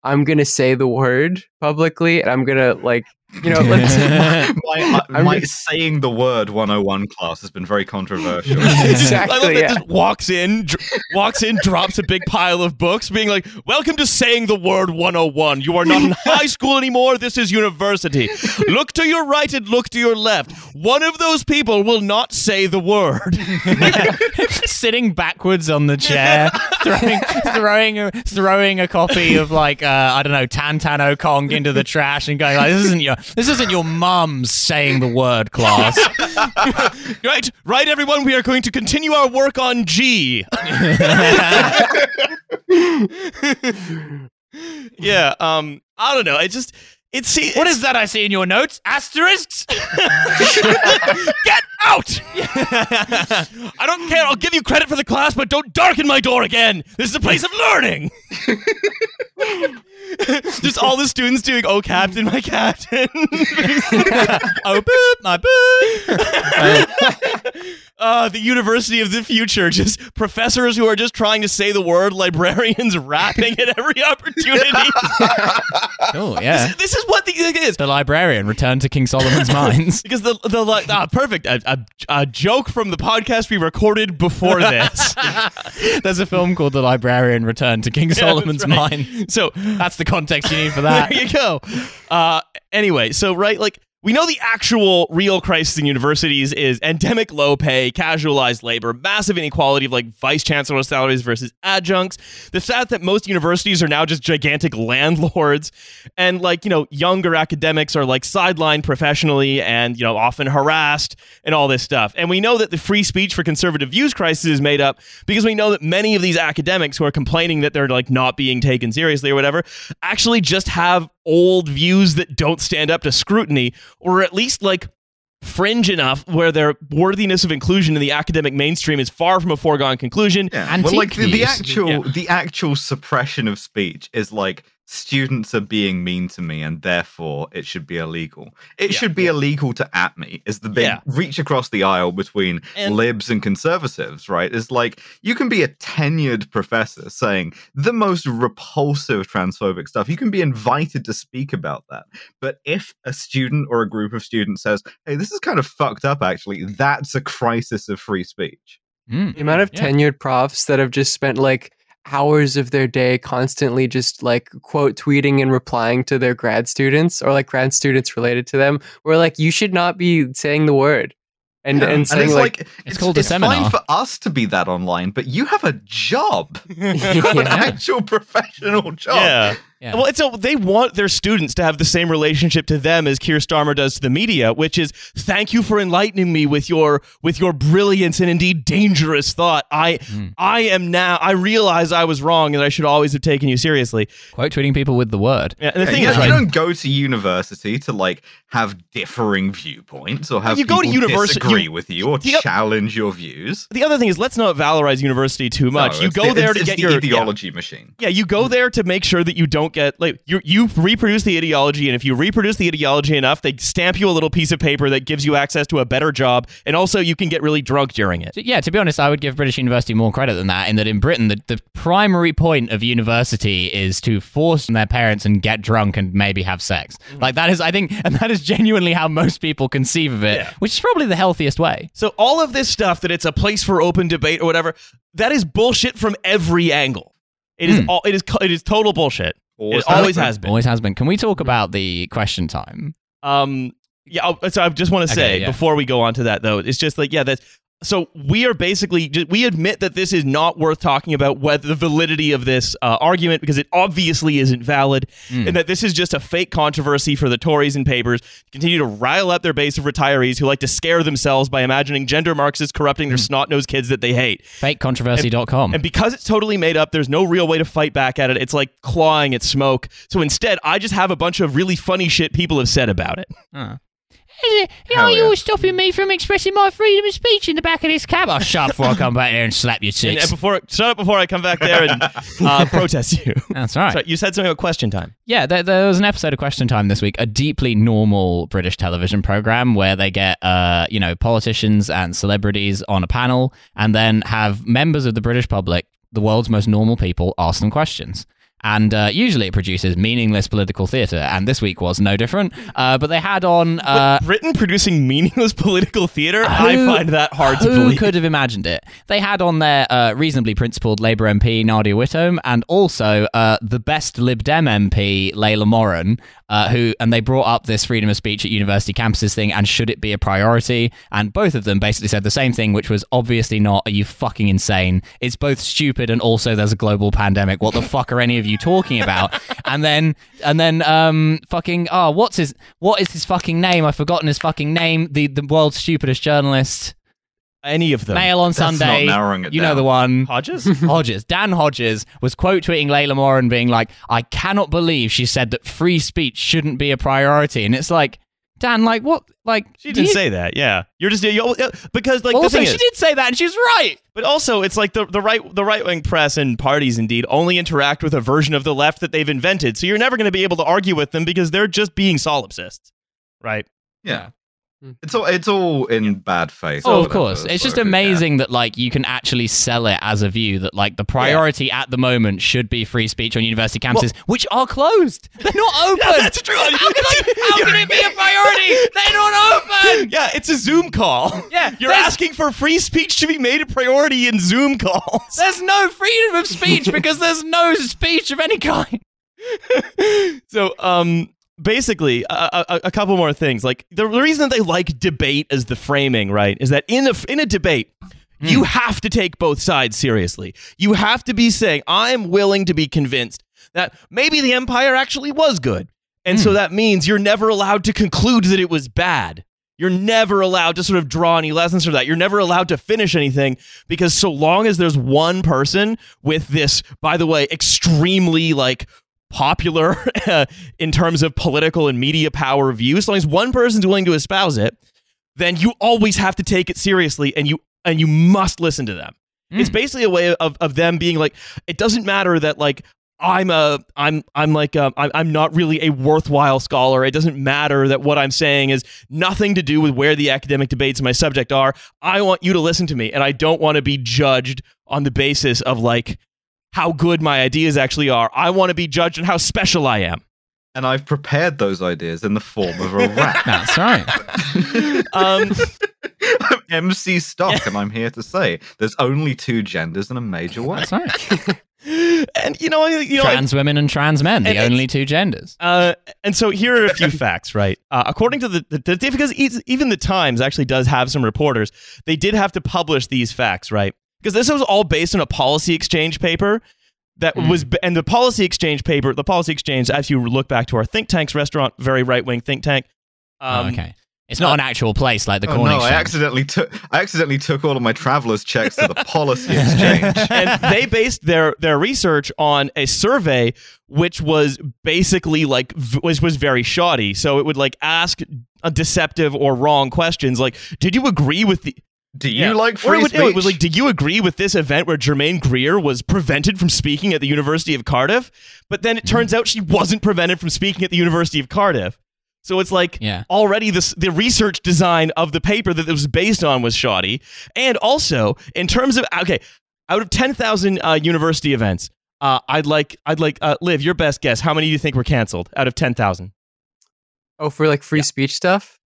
I'm gonna say the word publicly, and I'm gonna like, you know, let's. my, uh, my just- saying the word 101 class has been very controversial. I love exactly. that Yeah. just walks in, dr- walks in, drops a big pile of books, being like, "Welcome to saying the word 101. You are not in high school anymore. This is university. Look to your right and look to your left. One of those people will not say the word." Sitting backwards on the chair, throwing, throwing, a, throwing a copy of like uh, I don't know Tantan Okong into the trash and going like, "This isn't your, this isn't your mum's saying the word class." right, right, everyone. We are going to continue our work on G. yeah. Um. I don't know. I just. It see. what is that I see in your notes? Asterisks. Get out! I don't care. I'll give you credit for the class, but don't darken my door again. This is a place of learning. Just all the students doing "Oh, Captain, my Captain." oh, boop, my boop. uh, the University of the Future. Just professors who are just trying to say the word. Librarians rapping at every opportunity. Oh yeah. this is what the thing is. The librarian returned to King Solomon's mines. Because the the like ah perfect a, a, a joke from the podcast we recorded before this. There's a film called The Librarian Returned to King Solomon's right. Mine. So That's the context you need for that. there you go. Uh, anyway, so right, like we know the actual real crisis in universities is endemic low pay, casualized labor, massive inequality of like vice chancellor salaries versus adjuncts. The fact that most universities are now just gigantic landlords, and like you know younger academics are like sidelined professionally and you know often harassed and all this stuff. And we know that the free speech for conservative views crisis is made up because we know that many of these academics who are complaining that they're like not being taken seriously or whatever actually just have old views that don't stand up to scrutiny or at least like fringe enough where their worthiness of inclusion in the academic mainstream is far from a foregone conclusion. Yeah. Antique well, like the, the actual Yeah. the actual suppression of speech is like students are being mean to me and therefore it should be illegal. It Yeah. should be illegal to at me is the big Yeah. reach across the aisle between And- libs and conservatives, right? Is like you can be a tenured professor saying the most repulsive transphobic stuff. You can be invited to speak about that. But if a student or a group of students says, "Hey, this is kind of fucked up actually," that's a crisis of free speech. Mm. The amount of Yeah. tenured profs that have just spent like hours of their day constantly just like quote tweeting and replying to their grad students or like grad students related to them, where like you should not be saying the word. And Yeah. and saying it's like, like, it's, called a seminar. it's seminar. fine for us to be that online, but you have a job. You have an actual professional job. Yeah. Yeah. Well, it's a, they want their students to have the same relationship to them as Keir Starmer does to the media, which is thank you for enlightening me with your with your brilliance and indeed dangerous thought. I Mm. I am now I realize I was wrong and I should always have taken you seriously. Quote tweeting people with the word. Yeah, and the Yeah, thing you, is, don't- right, you don't go to university to like have differing viewpoints or have you go to university- disagree you- with you or the challenge your views. the other thing is let's not valorize university too much. No, you go the- there it's, to it's get the your yeah. ideology machine. Yeah, you go there to make sure that you don't get like you you reproduce the ideology, and if you reproduce the ideology enough, they stamp you a little piece of paper that gives you access to a better job, and also you can get really drunk during it. Yeah, to be honest, I would give British University more credit than that. In that, in Britain, the, the primary point of university is to force their parents and get drunk and maybe have sex. Like that is, I think, and that is genuinely how most people conceive of it, Yeah. which is probably the healthiest way. So all of this stuff that it's a place for open debate or whatever, that is bullshit from every angle. It is Hmm. all it is it is total bullshit. Always it always has has been. Always has been. Can we talk about the question time? Um, yeah. I'll- So I just want to Okay, say yeah. before we go on to that, though, it's just like yeah, that's so we are basically we admit that this is not worth talking about whether the validity of this uh, argument because it obviously isn't valid, Mm. and that this is just a fake controversy for the Tories and papers to continue to rile up their base of retirees who like to scare themselves by imagining gender Marxists corrupting their snot nosed kids that they hate. FakeControversy.com. And because it's totally made up, there's no real way to fight back at it. It's like clawing at smoke. So instead, I just have a bunch of really funny shit people have said about it. Uh. Hell yeah. stopping me from expressing my freedom of speech in the back of this cab. I'll shut up before I come back there and slap your And, and before, shut up before I come back there and uh, protest you. That's right. So you said something about question time. Yeah, there, there was an episode of Question Time this week, a deeply normal British television program where they get, uh, you know, politicians and celebrities on a panel and then have members of the British public, the world's most normal people, ask them questions. And uh, usually it produces meaningless political theatre, and this week was no different. Uh, but they had on. Uh, Britain producing meaningless political theater, I find that hard to Who believe. could have imagined it? They had on their uh, reasonably principled Labour MP Nadia Whittome, and also uh, the best Lib Dem MP Layla Moran, uh, who and they brought up this freedom of speech at university campuses thing, and should it be a priority? And both of them basically said the same thing, which was obviously not. Are you fucking insane? It's both stupid and also there's a global pandemic. What the fuck are any of you talking about? and then and then um fucking oh what's his what is his fucking name? I've forgotten his fucking name. The the world's stupidest journalist. Any of them. Mail on That's not Sunday. narrowing it you know the one. Hodges? Hodges. Dan Hodges was quote tweeting Layla Moran being like, I cannot believe she said that free speech shouldn't be a priority. And it's like, Dan, like what? Like She didn't you- say that, yeah. You're just you, yeah, because like the Also, thing she is, did say that, and she's right. But also, it's like the, the right the right wing press and parties indeed only interact with a version of the left that they've invented. So you're never going to be able to argue with them because they're just being solipsists, right? Yeah. Hmm. It's all it's all in bad faith. Oh, of course. It's so just who cares? amazing that like you can actually sell it as a view that like the priority at the moment should be free speech on university campuses, which are closed. They're not open. that's true. How can, I- how can it be a priority? They're not open. Yeah, it's a Zoom call. Yeah, You're there's- asking for free speech to be made a priority in Zoom calls. There's no freedom of speech because there's no speech of any kind. so, um, basically, a, a, a couple more things. Like the reason they like debate as the framing, right, is that in a in a debate. Hmm. You have to take both sides seriously. You have to be saying, I'm willing to be convinced that maybe the Empire actually was good. And so hmm. that means you're never allowed to conclude that it was bad. You're never allowed to sort of draw any lessons from that. You're never allowed to finish anything because so long as there's one person with this, by the way, extremely like popular in terms of political and media power view, as long as one person's willing to espouse it, then you always have to take it seriously and you and you must listen to them. Hmm. It's basically a way of, of them being like, it doesn't matter that like I'm a I'm I'm like a, I'm I'm not really a worthwhile scholar. It doesn't matter that what I'm saying is nothing to do with where the academic debates in my subject are. I want you to listen to me, and I don't want to be judged on the basis of like how good my ideas actually are. I want to be judged on how special I am. And I've prepared those ideas in the form of a rap. That's right. Um, I'm MC Stock, and I'm here to say there's only two genders in a major way. That's right. and you know, you know, trans women and trans men, the only two genders. Uh, and so here are a few facts, right? Uh, according to the, the, the because e- even the Times actually does have some reporters, they did have to publish these facts, right? Because this was all based on a policy exchange paper that Hmm. was, and the policy exchange paper, the policy exchange, as you look back to our think tanks restaurant, very right wing think tank. Um, oh, okay. It's not uh, an actual place like the Oh Corn no! I accidentally took I accidentally took all of my travelers' checks to the policy exchange. and they based their their research on a survey which was basically like v- was was very shoddy so it would like ask a deceptive or wrong questions like did you agree with the Do you Yeah. like or free it, would, speech? no, it was like did you agree with this event where Germaine Greer was prevented from speaking at the University of Cardiff? But then it turns out she wasn't prevented from speaking at the University of Cardiff. So it's like Yeah. already this the research design of the paper that it was based on was shoddy. And also in terms of okay out of 10,000 uh, university events uh, I'd like I'd like uh, Liv your best guess how many do you think were canceled out of 10,000 Oh, for like free speech stuff,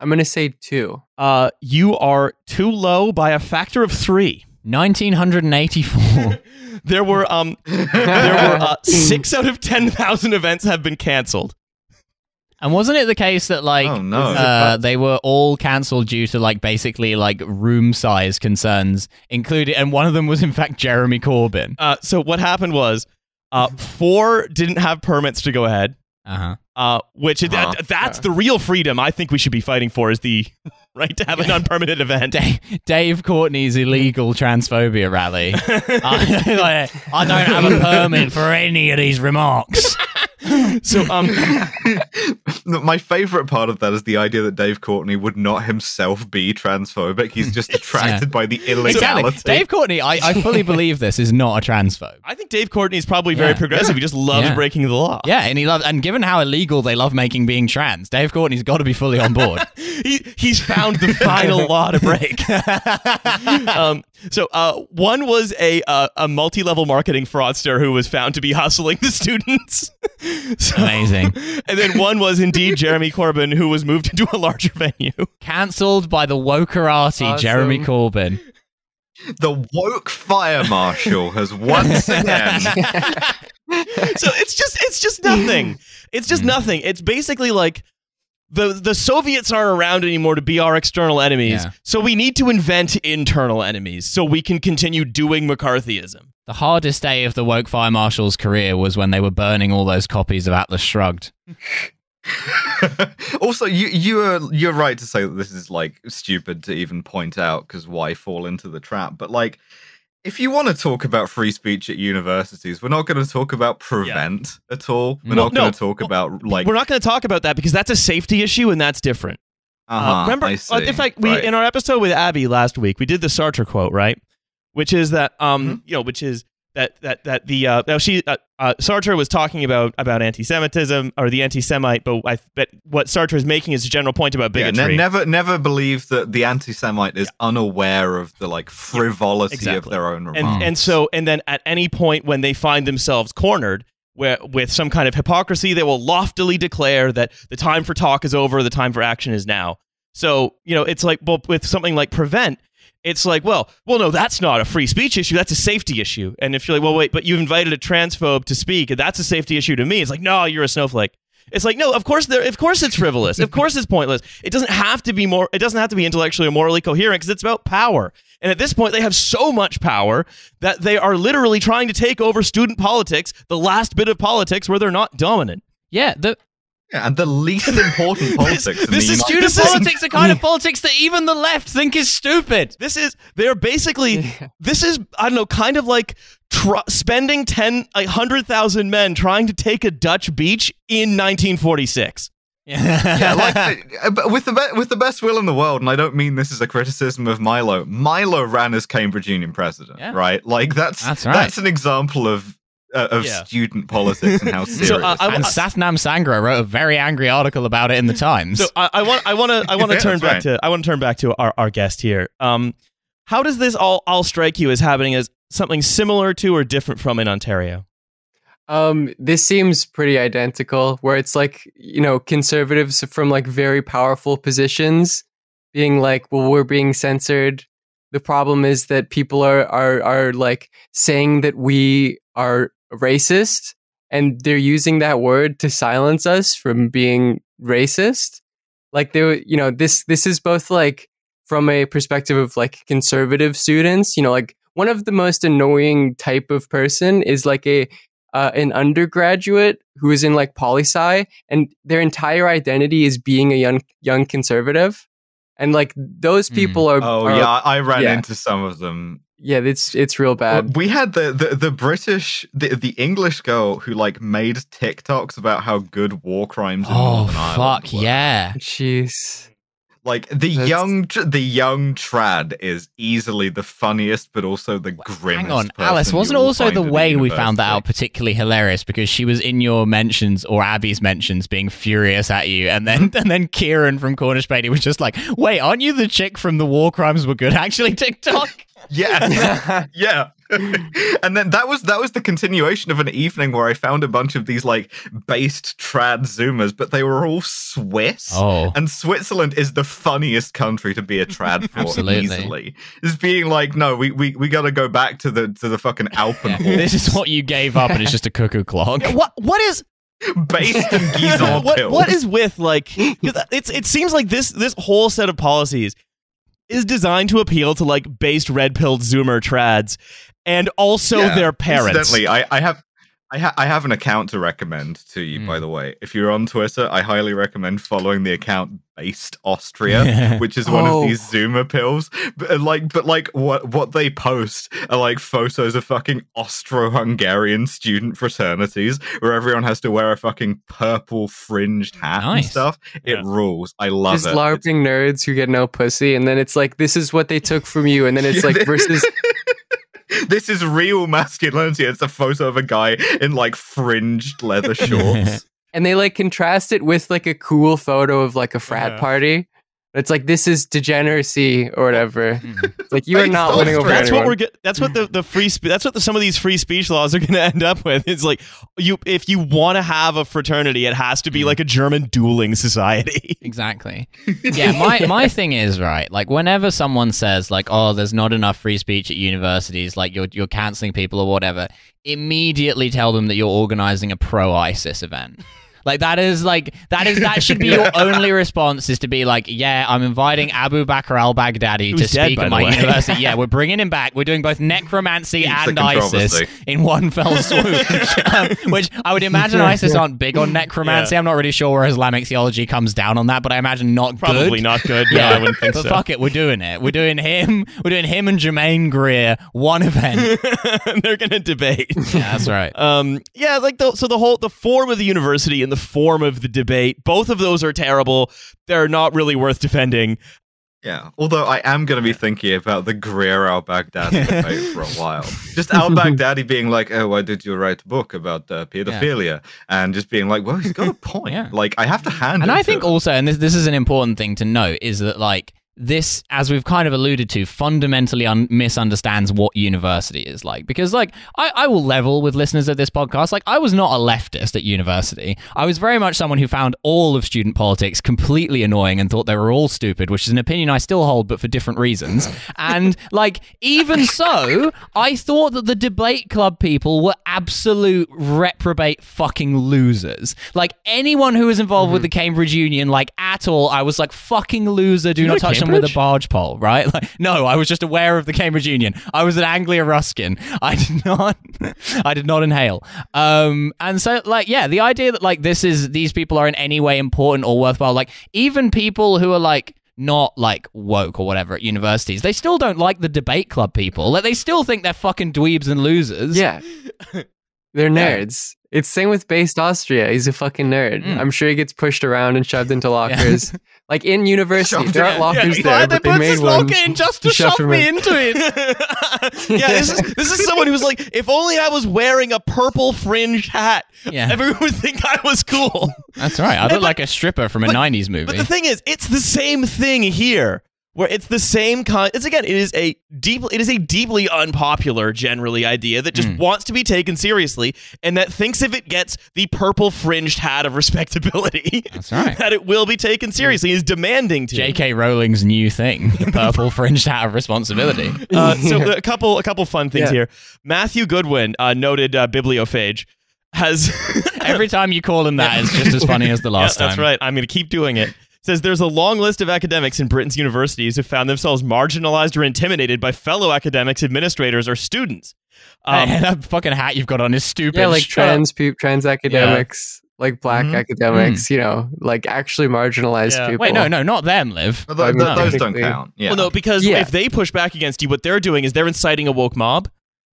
I'm gonna say two. uh, you are too low by a factor of 3 1984. there were um there were uh, 6 out of 10,000 events have been canceled and wasn't it the case that like Oh, no. uh, they were all cancelled due to like basically like room size concerns, including and one of them was in fact Jeremy Corbyn. uh, so what happened was uh, 4 didn't have permits to go ahead Uh huh. Uh, which is- Huh. that, that's the real freedom I think we should be fighting for is the right to have an unpermitted event. Dave, Dave Courtney's illegal transphobia rally. I, I don't have a permit for any of these remarks. So um, My favorite part of that is the idea that Dave Courtney would not himself be transphobic. He's just attracted by the Exactly. illegality. Dave Courtney, I, I fully believe this is not a transphobe. I think Dave Courtney is probably very Yeah. progressive. He just loves Yeah. breaking the law. Yeah, and he loves, and given how illegal they love making being trans, Dave Courtney's got to be fully on board. he he's found the final law to break. um, so uh, one was a uh, a multi level marketing fraudster who was found to be hustling the students. So- Amazing. And then one was indeed Jeremy Corbyn, who was moved into a larger venue. Cancelled by the wokerati, Awesome. Jeremy Corbyn. The woke fire marshal has once again. so it's just it's just nothing. It's just mm. nothing. It's basically like the the Soviets aren't around anymore to be our external enemies. Yeah. So we need to invent internal enemies so we can continue doing McCarthyism. The hardest day of the woke fire marshal's career was when they were burning all those copies of Atlas Shrugged. also, you you are you're right to say that this is like stupid to even point out because why fall into the trap? But like, if you want to talk about free speech at universities, we're not going to talk about prevent at all. We're Well, not going no. to talk about like. We're not going to talk about that because that's a safety issue and that's different. uh-huh, Uh, remember, I uh, in fact, we Right. in our episode with Abby last week, we did the Sartre quote, right? Which is that, um, Mm-hmm. you know, which is that that that the uh, now she uh, uh, Sartre was talking about about anti-Semitism or the anti-Semite, but I but what Sartre is making is a general point about Yeah, bigotry. ne- never, never believe that the anti-Semite is unaware of the like frivolity of exactly. their own remarks. and and so and then at any point when they find themselves cornered where with some kind of hypocrisy they will loftily declare that the time for talk is over the time for action is now so you know it's like well with something like prevent it's like well well no that's not a free speech issue that's a safety issue and if you're like well wait but you've invited a transphobe to speak and that's a safety issue to me it's like no you're a snowflake It's like no, of course there, of course it's frivolous, of course it's pointless. It doesn't have to be more. It doesn't have to be intellectually or morally coherent because it's about power. And at this point, they have so much power that they are literally trying to take over student politics, the last bit of politics where they're not dominant. Yeah, the Yeah, and the least important politics. in this the is United student this is- politics are kind of politics that even the left think is stupid. This is they're basically this is I don't know, kind of like tr- spending ten a hundred thousand men trying to take a Dutch beach in 1946. yeah, like uh, with the be- with the best will in the world, and I don't mean this as a criticism of Milo. Milo ran as Cambridge Union president, Yeah. right? Like that's That's right. that's an example of uh, of Yeah. student politics and how serious. uh, I- and Sathnam Sanghera wrote a very angry article about it in the Times. So I, I want I want to I want to turn that's back to I want to turn back to our, our guest here. Um, how does this all all strike you as happening as something similar to or different from in Ontario? Um, this seems pretty identical, where it's like, you know, conservatives from like very powerful positions being like, well, we're being censored. The problem is that people are are are like saying that we are racist and they're using that word to silence us from being racist. Like they were, you know, this this is both like from a perspective of like conservative students, you know, like one of the most annoying type of person is like a uh, an undergraduate who is in like poli sci, and their entire identity is being a young young conservative, and like those Hmm. people are. oh are- yeah, I ran yeah. into some of them. Yeah, it's it's real bad. We had the, the the British the the English girl who like made TikToks about how good war crimes in oh Northern Ireland fuck were. yeah! Jeez, Like the That's- young the young trad is easily the funniest, but also the grimmest. Hang on, person Alice. Wasn't also the at a way we found that out particularly hilarious because she was in your mentions or Abby's mentions being furious at you, and then and then Kieran from Cornish Beatty was just like, "Wait, aren't you the chick from the War Crimes Were Good?" Actually, TikTok. Yeah, yeah. and then that was that was the continuation of an evening where I found a bunch of these like based trad zoomers, but they were all Swiss. Oh, And Switzerland is the funniest country to be a trad for Absolutely. easily. Is being like, no, we, we, we gotta go back to the to the fucking Alpenhorst. this is what you gave up, and it's just a cuckoo clock. What what is based in Gizon what what is with like it's it seems like this this whole set of policies is designed to appeal to like based red pilled zoomer trads and also Yeah, their parents. Incidentally, I, I have I, ha- I have an account to recommend to you, by Mm. the way. If you're on Twitter, I highly recommend following the account Based Austria, which is one Oh. of these Zoomer pills. But uh, like, but like, what what they post are like photos of fucking Austro-Hungarian student fraternities where everyone has to wear a fucking purple fringed hat and Nice. stuff. It Yeah. rules. I love just it. larping nerds who get no pussy, and then it's like this is what they took from you, and then it's like versus this is real masculinity. It's a photo of a guy in like fringed leather shorts. and they like contrast it with like a cool photo of like a frat Yeah. party. It's like this is degeneracy or whatever. It's like you are not winning over that's anyone. what we're get, that's what the, the free spe- that's what the, some of these free speech laws are going to end up with. It's like you if you want to have a fraternity, it has to be mm. like a German dueling society. Exactly. Yeah, my, my thing is right. Like whenever someone says like, "Oh, there's not enough free speech at universities," like you're you're canceling people or whatever, immediately tell them that you're organizing a pro ISIS event. Like that is like that is that should be your only response is to be like, yeah, I'm inviting Abu Bakr al Baghdadi to Who's dead, speak at my university. Yeah, we're bringing him back. We're doing both necromancy and ISIS in one fell swoop. um, which I would imagine ISIS aren't big on necromancy. I'm not really sure where Islamic theology comes down on that, but I imagine not Probably good. not good. Yeah, no, I wouldn't think but so. fuck it, we're doing it. We're doing him. We're doing him and Germaine Greer one event. They're going to debate. yeah, that's right. Um, yeah, like the so the whole the form of the university and the form of the debate, both of those are terrible. They're not really worth defending. Yeah, although I am going to be thinking about the Greer al Baghdadi debate for a while. Just al Baghdadi being like, "Oh, why did you write a book about uh, pedophilia?" And just being like, "Well, he's got a point. Yeah. Like, I have to hand." and it I to think him. also, and this this is an important thing to note, is that like this, as we've kind of alluded to, fundamentally un- misunderstands what university is like. Because, like, I, I will level with listeners of this podcast. Like, I was not a leftist at university. I was very much someone who found all of student politics completely annoying and thought they were all stupid, which is an opinion I still hold, but for different reasons. and, like, even so, I thought that the debate club people were absolute reprobate fucking losers. Like, anyone who was involved with mm-hmm. the Cambridge Union, like, at all, I was like, fucking loser, do You not touch them with a barge pole, right? Like, no, I was just aware of the Cambridge Union. I was at Anglia Ruskin. I did not, I did not inhale. Um, and so, like, yeah, the idea that like this is these people are in any way important or worthwhile, like even people who are like not like woke or whatever at universities, they still don't like the debate club people. Like, they still think they're fucking dweebs and losers. Yeah. They're nerds. It's same with Based Austria. He's a fucking nerd. Mm. I'm sure he gets pushed around and shoved into lockers. Like in university, Shoved there aren't lockers Yeah, there, why but they made one. in just to shove me in. into it. yeah, this is, this is someone who's like, if only I was wearing a purple fringed hat, Yeah. everyone would think I was cool. That's right. I look but- like a stripper from a but- 90s movie. But the thing is, it's the same thing here. Where it's the same kind. It's again, it is a deep. It is a deeply unpopular, generally idea that just Mm. wants to be taken seriously, and that thinks if it gets the purple fringed hat of respectability, That's right. that it will be taken seriously. Is demanding to. J.K. Rowling's new thing, the purple fringed hat of responsibility. Uh, so a couple, a couple fun things Yeah. here. Matthew Goodwin, uh, noted uh, bibliophage, has Every time you call him that, it's just as funny as the last Yeah, that's time. right. I'm going to keep doing it. Says there's a long list of academics in Britain's universities who found themselves marginalized or intimidated by fellow academics, administrators, or students. Um, Hey, that fucking hat you've got on is stupid. Yeah, like Shut trans peop trans academics, like black Mhm. academics, you know, like actually marginalized Yeah. people. Wait, no, no, not them, Liv. But th- th- mean, those don't count. Yeah. Well, no, because Yeah. if they push back against you, what they're doing is they're inciting a woke mob,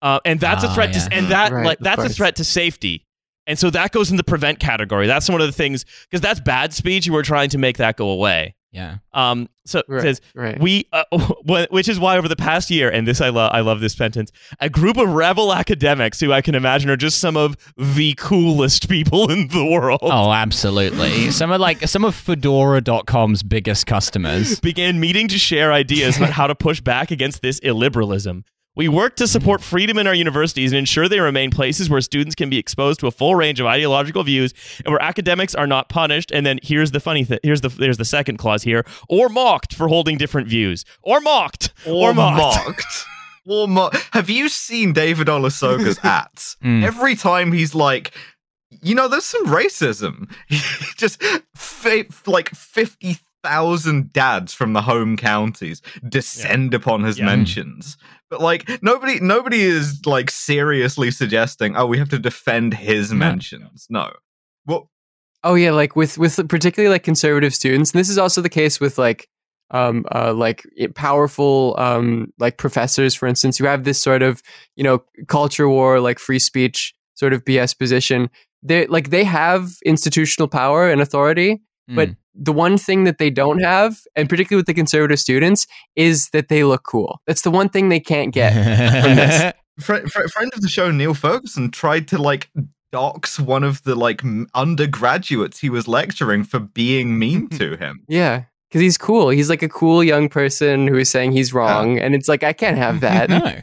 uh, and that's a Ah, threat yeah. to, and that Right, like of that's a threat to safety, and so that goes in the prevent category. That's one of the things because that's bad speech, and we're trying to make that go away. Yeah. Um, so it Right, says right. we, uh, which is why over the past year, and this I love, I love this sentence, a group of rebel academics who I can imagine are just some of the coolest people in the world. Oh, absolutely. Some of like some of Fedora.com's biggest customers. began meeting to share ideas about how to push back against this illiberalism. We work to support freedom in our universities and ensure they remain places where students can be exposed to a full range of ideological views and where academics are not punished. And then here's the funny thing. Here's the there's the second clause here, or mocked for holding different views, or mocked, or, mocked. Or mo- Have you seen David Olusoga's ads? Mm. Every time he's like, you know, there's some racism. Just fi- like 50,000 dads from the home counties descend upon his Yeah. mentions. But like nobody nobody is like seriously suggesting, oh, we have to defend his mentions. No. Well, Oh yeah, like with with particularly like conservative students, and this is also the case with like um uh like powerful um like professors, for instance, who have this sort of you know culture war like free speech sort of BS position. They like they have institutional power and authority, but Mm. the one thing that they don't have, and particularly with the conservative students, is that they look cool. That's the one thing they can't get. this. fr- fr- friend of the show Niall Ferguson tried to like dox one of the like m- undergraduates he was lecturing for being mean to him. Yeah. Because he's cool. He's like a cool young person who is saying he's wrong. And it's like, I can't have that. no.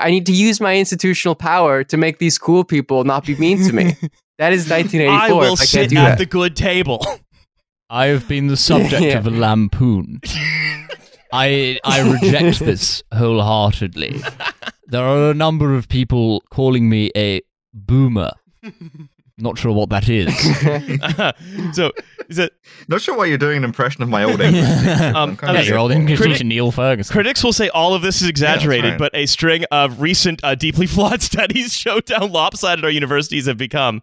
I need to use my institutional power to make these cool people not be mean to me. That is 1984. I will if I sit can't do at that. the good table. I have been the subject Yeah. of a lampoon. I I reject this wholeheartedly. There are a number of people calling me a boomer. Not sure what that is. so is it Not sure why you're doing an impression of my old English. teacher. Um, I'm kinda yeah, okay. your old English Critic- teacher Niall Ferguson. Critics will say all of this is exaggerated, right. but a string of recent uh, deeply flawed studies show how lopsided our universities have become.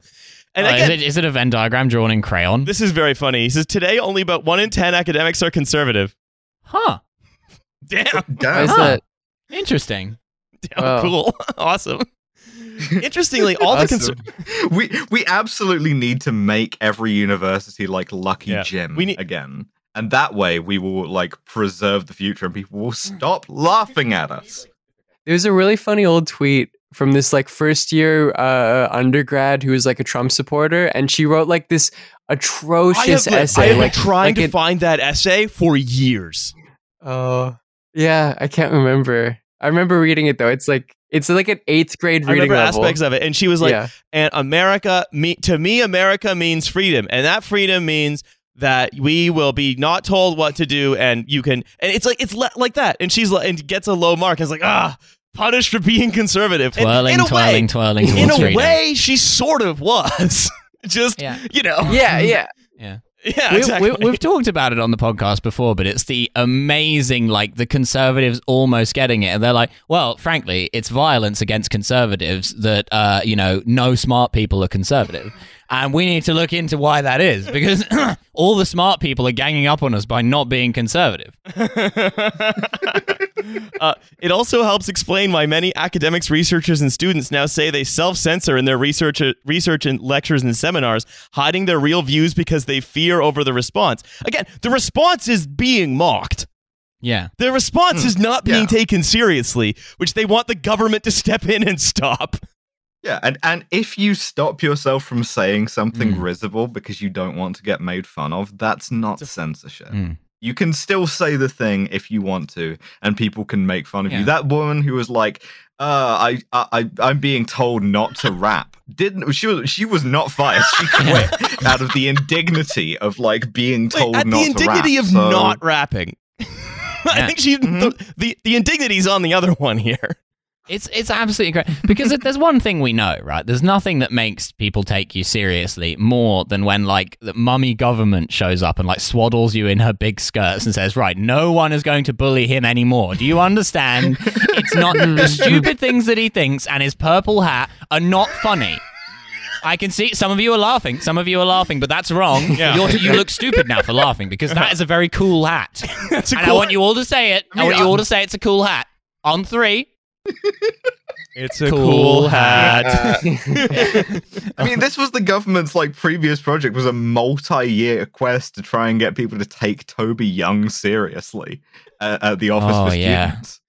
And Uh, again, is, it, is it a Venn diagram drawn in crayon? this is very funny. He says today only about one in ten academics are conservative. Huh. Damn, Why Damn. is Huh. that? Interesting. damn Wow. cool, awesome. Interestingly, all the Awesome. conser- we we absolutely need to make every university like Lucky Yeah. Jim We need- again. And that way we will like preserve the future and people will stop laughing at us. There's a really funny old tweet from this like first year uh, undergrad who was like a Trump supporter. And she wrote like this I have, atrocious essay. I have like, been trying like to it- find that essay for years. Oh, yeah. I can't remember. I remember reading it though. It's like it's like an eighth grade I reading remember level. aspects of it, and she was like, yeah. and America me to me America means freedom and that freedom means that we will be not told what to do and you can and it's like it's le- like that and she's like and gets a low mark and it's like ah punished for being conservative And Twirling, in a twirling, way, twirling in a freedom. way she sort of was just Yeah. you know Yeah, yeah. Yeah. yeah We, exactly we, we've talked about it on the podcast before, but it's the amazing, like the conservatives almost getting it, and they're like, "Well, frankly, it's violence against conservatives that, uh, you know, no smart people are conservative, and we need to look into why that is because all the smart people are ganging up on us by not being conservative." uh, it also helps explain why many academics, researchers, and students now say they self-censor in their research, research and lectures and seminars, hiding their real views because they fear over the response. Again, the response is being mocked. Yeah, The response is not being yeah. taken seriously, which they want the government to step in and stop. Yeah, and, and if you stop yourself from saying something Mm. risible because you don't want to get made fun of, that's not censorship. Mm. You can still say the thing if you want to, and people can make fun of Yeah. you. That woman who was like, uh, I, I, I'm being told not to rap. Didn't she was she was not fired. She quit out of the indignity of like being Wait, told at not the indignity rap. of So- not rapping. I think she Mhm. the, the the indignity's on the other one here. It's it's absolutely great because there's one thing we know, right? There's nothing that makes people take you seriously more than when like the mummy government shows up and like swaddles you in her big skirts and says, "Right, no one is going to bully him anymore." Do you understand? it's not the stupid things that he thinks and his purple hat are not funny. I can see some of you are laughing. Some of you are laughing, but that's wrong. Yeah. You're, you look stupid now for laughing because that is a very cool hat. And I want you all to say it. I want you all to say it's a cool hat. On three. It's a Cool hat. I mean, this was the government's like previous project was a multi-year quest to try and get people to take Toby Young seriously uh, at the office Oh, for yeah. students.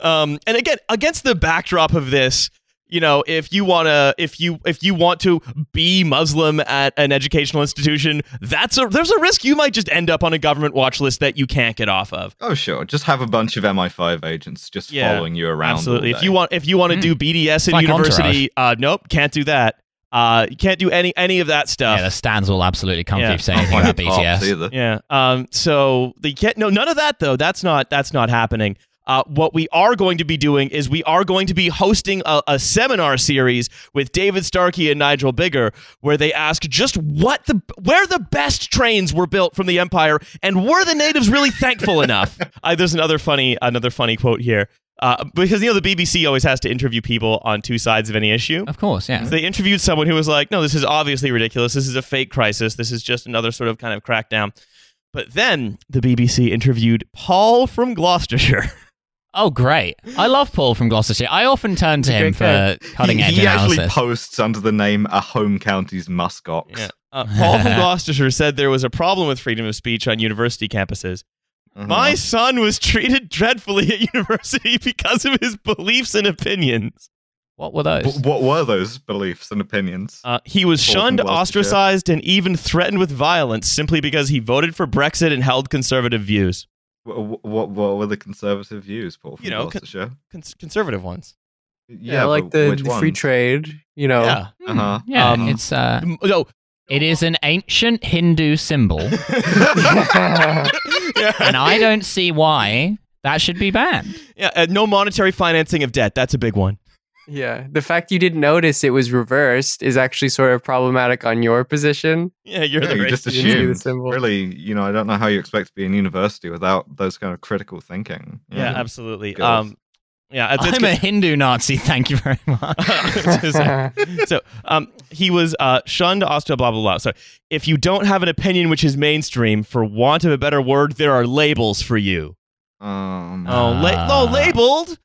um and again against the backdrop of this you know if you want to if you if you want to be muslim at an educational institution that's a there's a risk you might just end up on a government watch list that you can't get off of Oh, sure. Just have a bunch of MI5 agents just Yeah, following you around. absolutely all if you want if you want to Mm. do bds in like university uh nope can't do that uh you can't do any any of that stuff Yeah, the stands will absolutely come Yeah. for you anything about BTS. either. Yeah. Um. So they can't. No, none of that though. That's not. That's not happening. Uh, what we are going to be doing is we are going to be hosting a, a seminar series with David Starkey and Nigel Biggar, where they ask just what the where the best trains were built from the Empire, and were the natives really thankful enough? Uh, there's another funny another funny quote here. Uh, because you know the BBC always has to interview people on two sides of any issue. Of course, yeah. So they interviewed someone who was like, no, this is obviously ridiculous. This is a fake crisis. This is just another sort of kind of crackdown. But then the BBC interviewed Paul from Gloucestershire. Oh, great. I love Paul from Gloucestershire. I often turn to him for cutting he, edge he actually analysis. posts under the name a home county's muskox. Yeah. Uh, Paul from Gloucestershire said there was a problem with freedom of speech on university campuses. Uh-huh. My son was treated dreadfully at university because of his beliefs and opinions. what were those? W- what were those beliefs and opinions? Uh, he was Paul shunned, ostracized, and even threatened with violence simply because he voted for Brexit and held conservative views. What, what, what were the conservative views, Paul? From You know, con- Gloucestershire? Cons- conservative ones. Yeah, like the, the free trade. You know. Yeah. Uh-huh. yeah, um, it's uh, No, it is an ancient Hindu symbol, yeah, and I don't see why that should be banned. yeah, uh, no monetary financing of debt. That's a big one. Yeah. The fact you didn't notice it was reversed is actually sort of problematic on your position. Yeah, you're Yeah, the you right. just You the symbol. Really, you know, I don't know how you expect to be in university without those kind of critical thinking. yeah, know? absolutely. Goes. Um, yeah, it's, it's I'm a Hindu Nazi. Thank you very much. so um, he was uh, shunned, Austria, blah blah blah. So if you don't have an opinion which is mainstream, for want of a better word, there are labels for you. Um, Oh, la- Ah. oh labeled.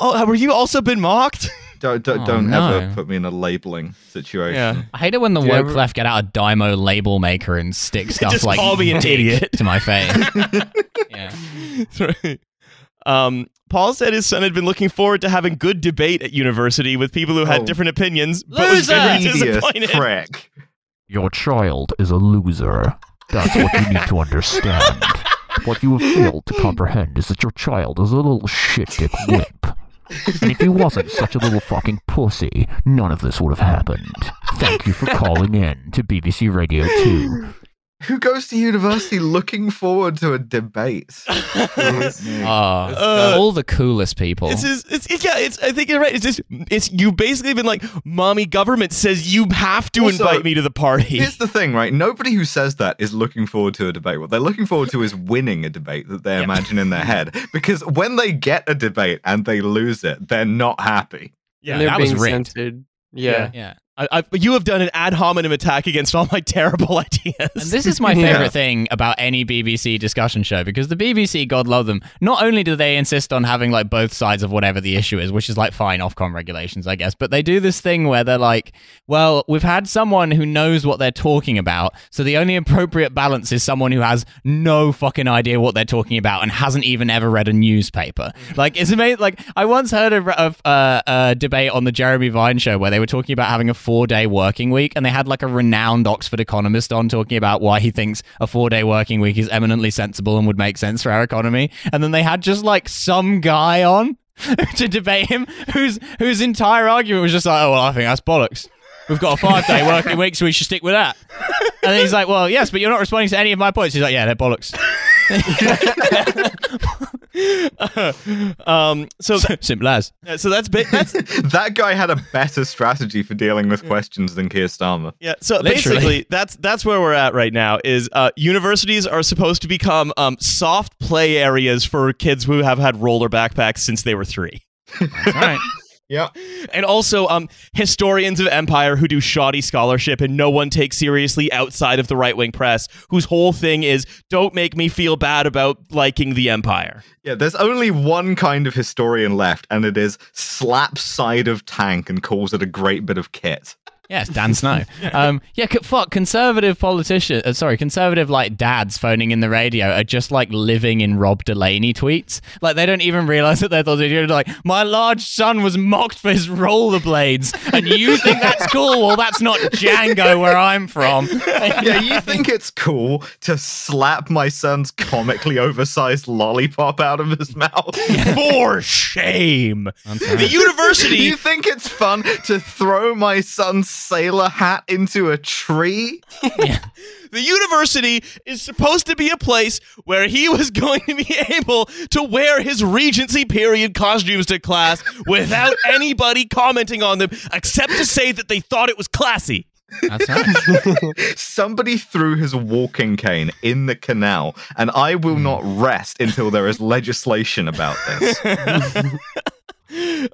Oh, were you also been mocked? don't don't, Oh, don't no. ever put me in a labeling situation. Yeah. I hate it when the Do woke ever- left get out a Dymo label maker and stick stuff Just like call me an idiot. to my face. yeah. That's right. Um, Paul said his son had been looking forward to having good debate at university with people who had Oh. different opinions, but was very disappointed. prick. Your child is a loser. That's what you need to understand. What you have failed to comprehend is that your child is a little shit dick wimp. And if he wasn't such a little fucking pussy, none of this would have happened. Thank you for calling in to BBC Radio 2. Who goes to university looking forward to a debate? Oh, Uh, all the coolest people. It's just, it's, it's yeah, it's I think you're right. It's just it's you basically been like, mommy government says you have to Also, invite me to the party. Here's the thing, right? Nobody who says that is looking forward to a debate. What they're looking forward to is winning a debate that they imagine in their head. Because when they get a debate and they lose it, they're not happy. Yeah, and they're that was being rigged. censored. Yeah. yeah. I, I, you have done an ad hominem attack against all my terrible ideas. And this is my Yeah. favorite thing about any BBC discussion show because the BBC, God love them, not only do they insist on having like both sides of whatever the issue is, which is like fine Ofcom regulations, I guess, but they do this thing where they're like, well, we've had someone who knows what they're talking about, so the only appropriate balance is someone who has no fucking idea what they're talking about and hasn't even ever read a newspaper. Like, it's amazing. Like, I once heard of, of uh, a debate on the Jeremy Vine show where they were talking about having a four day working week, and they had like a renowned Oxford economist on talking about why he thinks a four day working week is eminently sensible and would make sense for our economy. And then they had just like some guy on to debate him whose whose entire argument was just like, oh, well, I think that's bollocks. We've got a five day working week, so we should stick with that. And he's like, well, yes, but you're not responding to any of my points. He's like, yeah, they're bollocks. um, so Simple as. so that's ba- that's that guy had a better strategy for dealing with questions than Keir Starmer. Yeah. So Literally. basically, that's that's where we're at right now. Is uh, universities are supposed to become um, soft play areas for kids who have had roller backpacks since they were three, That's right. Yeah. and also um, historians of empire who do shoddy scholarship and no one takes seriously outside of the right wing press, whose whole thing is don't make me feel bad about liking the empire. Yeah, there's only one kind of historian left, and it is slap side of tank and calls it a great bit of kit. Yes, Dan Snow. Um, yeah, c- fuck, conservative politicians, uh, sorry, conservative like dads phoning in the radio are just like living in Rob Delaney tweets. Like they don't even realize that they're they're like, my large son was mocked for his rollerblades, and you think that's cool? Well, that's not Django where I'm from. yeah, you think it's cool to slap my son's comically oversized lollipop out of his mouth? For shame. The university you think it's fun to throw my son's sailor hat into a tree? The university is supposed to be a place where he was going to be able to wear his Regency period costumes to class without anybody commenting on them, except to say that they thought it was classy. That's right. Somebody threw his walking cane in the canal, and I will hmm. not rest until there is legislation about this.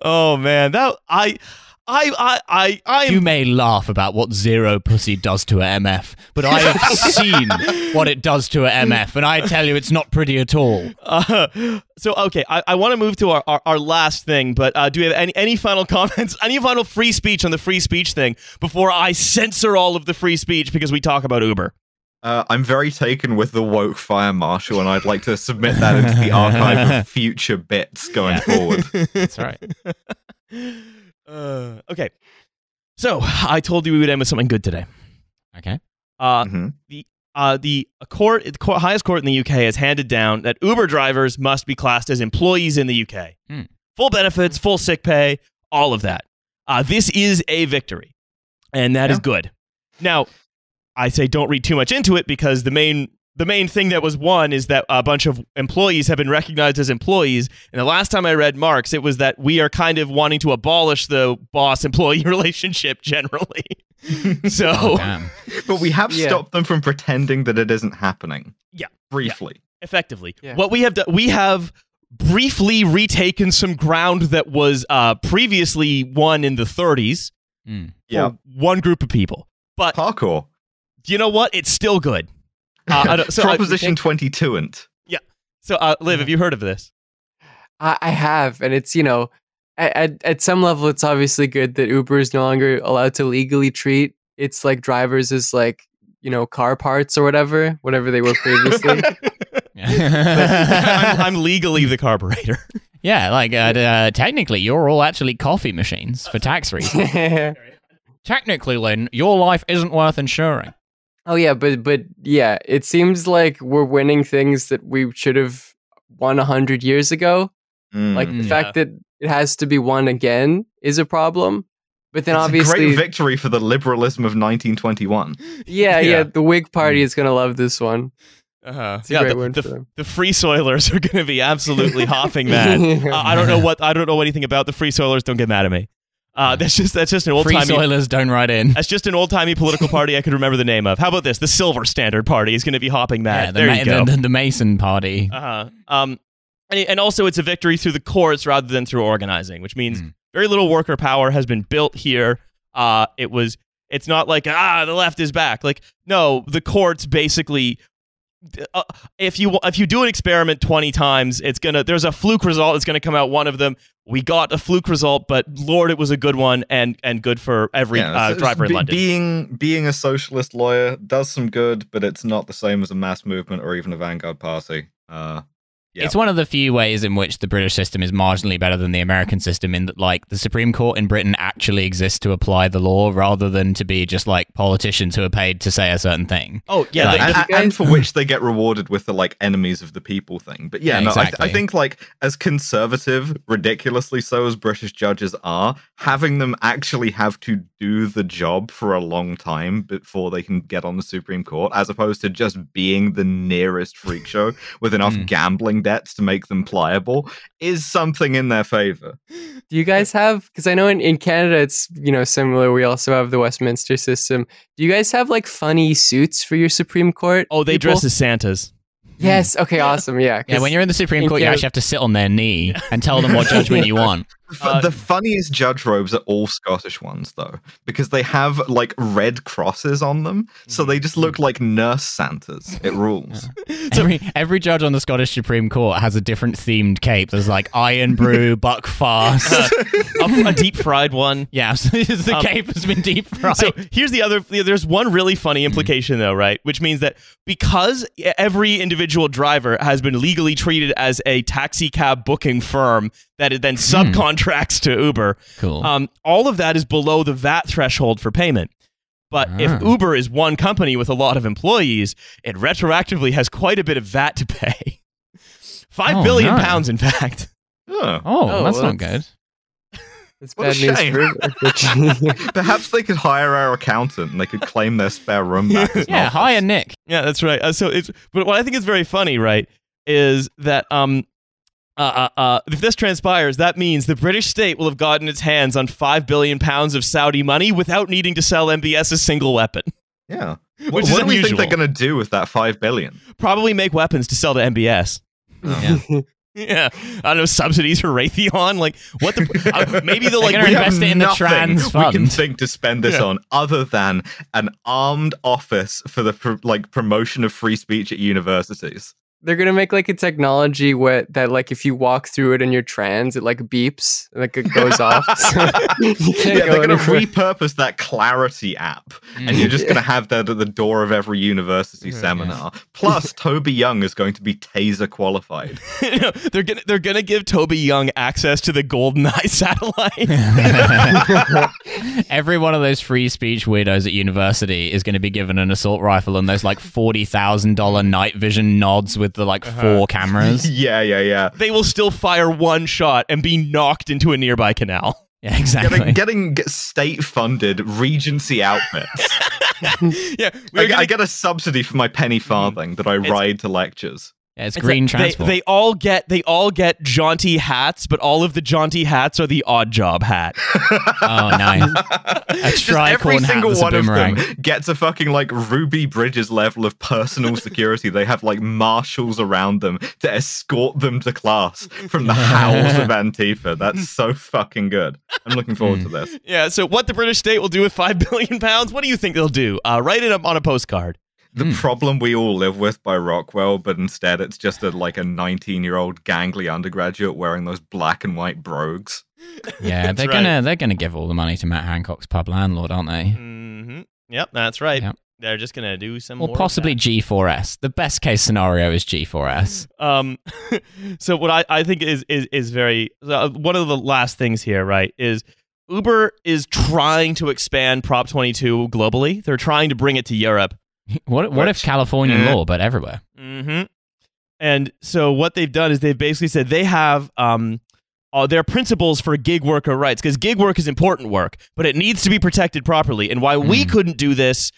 Oh man, that I. I I I I You may laugh about what zero pussy does to a MF, but I have seen what it does to a MF, and I tell you, it's not pretty at all. uh, so okay. I, I want to move to our, our, our last thing, but uh, do we have any any final comments? Any final free speech on the free speech thing before I censor all of the free speech because we talk about Uber? Uh, I'm very taken with the woke fire marshal, and I'd like to submit that into the archive of future bits going forward. That's right. Uh, okay. So I told you we would end with something good today. Okay. Uh, Mhm. uh, the court, the court, highest court in the UK has handed down that Uber drivers must be classed as employees in the UK. Hmm. Full benefits, full sick pay, all of that. Uh, this is a victory, and that is Yeah. good. Now, I say don't read too much into it because the main the main thing that was won is that a bunch of employees have been recognized as employees. And the last time I read Marx, it was that we are kind of wanting to abolish the boss employee relationship generally. so Oh. But we have Yeah. stopped them from pretending that it isn't happening. Yeah. Briefly. effectively. Yeah. What we have done, we have briefly retaken some ground that was uh, previously won in the 30s Hmm. Yeah. for one group of people. But Parkour. you know what? It's still good. Uh, I don't- so, I- Proposition 22 and yeah. so uh, Liv, have you heard of this? I, I have, and it's you know, at, at at some level, it's obviously good that Uber is no longer allowed to legally treat its like drivers as like you know car parts or whatever, whatever they were previously. I'm, I'm legally the carburetor. yeah, like uh, uh, technically, you're all actually coffee machines for tax reasons. technically, Lynn, your life isn't worth insuring. Oh yeah, but but yeah, it seems like we're winning things that we should have won a hundred years ago. Mm. Like the Yeah. fact that it has to be won again is a problem. But then It's a obviously, great victory for the liberalism of 1921. yeah, yeah, Yeah. the Whig Party is gonna love this one. Uh-huh. Yeah, the, the, the Free Soilers are going to be absolutely hopping that. Uh, I don't know what I don't know anything about the Free Soilers. Don't get mad at me. Uh, that's just that's just an old Free timey. soilers don't write in. That's just an old timey political party I could remember the name of. How about this? The Silver Standard Party is going to be hopping that. Yeah, the, there Ma- you go. the, the, the Mason party. Uh-huh. Um, and, and also it's a victory through the courts rather than through organizing, which means Mm. very little worker power has been built here. Uh, it was. It's not like ah the left is back. Like no, the courts basically. Uh, if you if you do an experiment 20 times it's gonna there's a fluke result that's gonna come out one of them we got a fluke result but lord it was a good one and and good for every Yeah, uh, driver in be- london Being being a socialist lawyer does some good, but it's not the same as a mass movement or even a vanguard party. Uh, Yeah. It's one of the few ways in which the British system is marginally better than the American system in that, like, the Supreme Court in Britain actually exists to apply the law rather than to be just like politicians who are paid to say a certain thing. oh yeah Like- and, and- and for which they get rewarded with the like enemies of the people thing. But yeah, Yeah, no, I, th- exactly. I think like as conservative, ridiculously so as British judges are, having them actually have to do the job for a long time before they can get on the Supreme Court, as opposed to just being the nearest freak show with enough Mm. gambling debts to make them pliable, is something in their favor. Do you guys have? Because I know in, in Canada it's you know similar. We also have the Westminster system. Do you guys have like funny suits for your Supreme Court? oh they people? dress as santas Yes. Okay. Awesome. Yeah. Yeah, 'cause- when you're in the Supreme in Court, you actually have to sit on their knee and tell them what judgment you want. F- Uh, the funniest judge robes are all Scottish ones, though, because they have like red crosses on them, so they just look like nurse Santas. It rules. Every every judge on the Scottish Supreme Court has a different themed cape. There's like Irn-Bru, Buckfast. a, a deep fried one yeah, so the Um, cape has been deep fried. So here's the other. There's one really funny implication though, right? Which means that because every individual driver has been legally treated as a taxi cab booking firm that it then subcontracts to Uber, cool. um, all of that is below the VAT threshold for payment. But if Ah. Uber is one company with a lot of employees, it retroactively has quite a bit of VAT to pay. Five Oh, billion no. pounds, in fact. Oh. oh, oh, that's well, not good. it's What a bad news shame. for Perhaps they could hire our accountant and they could claim their spare room back. Yeah, office. hire Nick. Yeah, that's right. Uh, so it's but what I think is very funny, right, is that um uh, uh, uh, if this transpires, that means the British state will have gotten its hands on five billion pounds of Saudi money without needing to sell MBS a single weapon. Yeah. Which What, is what do we think they're going to do with that five billion? Probably make weapons to sell to MBS. Yeah. Yeah, I don't know subsidies for Raytheon. Like what the? uh, maybe they'll like gonna We we- have invest it in the nothing trans we can think to spend this Yeah. on other than an armed office for the pr- like promotion of free speech at universities. They're gonna make like a technology where that like if you walk through it and you're trans, it like beeps, like it goes off. So you can't Yeah, go they're going to anywhere. repurpose that Clarity app, and you're just going to have that at the door of every university Yeah. seminar. Plus, Toby Young is going to be taser qualified. No, they're gonna they're gonna give Toby Young access to the GoldenEye satellite. Every one of those free speech weirdos at university is going to be given an assault rifle and those like forty thousand dollar night vision nods with the like uh-huh. four cameras. yeah, yeah, yeah. they will still fire one shot and be knocked into a nearby canal. Yeah, exactly. Getting, getting get state-funded Regency outfits. yeah, I, we're I get a subsidy for my penny farthing that I It's- ride to lectures. Yeah, it's it's green a- transport. They, they all get they all get jaunty hats, but all of the jaunty hats are the odd job hat. oh, nice. Just tricorn every hat single a one of them gets a fucking like Ruby Bridges level of personal security. they have like marshals around them to escort them to class from the howls of Antifa. That's so fucking good. I'm looking forward to this. yeah. So what the British state will do with five billion pounds? What do you think they'll do? Uh, write it up on a postcard. The Hmm. problem we all live with by Rockwell, but instead it's just a like a 19 year old gangly undergraduate wearing those black and white brogues. Yeah, they're right. gonna they're gonna give all the money to Matt Hancock's pub landlord, aren't they? Mm-hmm. Yep, that's right. Yep. They're just gonna do some Or more of possibly that. G4S. The best case scenario is G4S. Um, so what I, I think is is is very uh, one of the last things here, right? Is Uber is trying to expand Prop 22 globally. They're trying to bring it to Europe. What what if California eh. law, but everywhere? hmm And so what they've done is they've basically said they have um, uh, their principles for gig worker rights because gig work is important work, but it needs to be protected properly. And why we Mm. couldn't do this,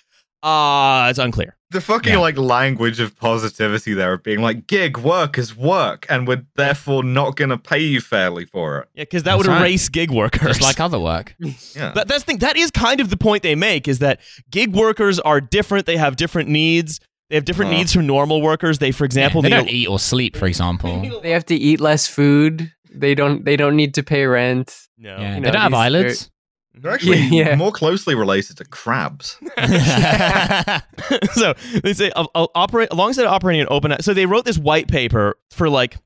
uh, it's unclear. The fucking Yeah. like language of positivity there of being like gig work is work and we're therefore not gonna pay you fairly for it. Yeah, because that That's would right. erase gig workers. Just like other work. Yeah. That, that's the thing. That is kind of the point they make is that gig workers are different. They have different needs. They have different Uh. needs from normal workers. They, for example, they need don't eat or sleep, for example. They have to eat less food. They don't. They don't need to pay rent. No. Yeah, You they don't have eyelids. They're actually Yeah, yeah. more closely related to crabs. so they say uh, uh, operate alongside operating an open. So they wrote this white paper for like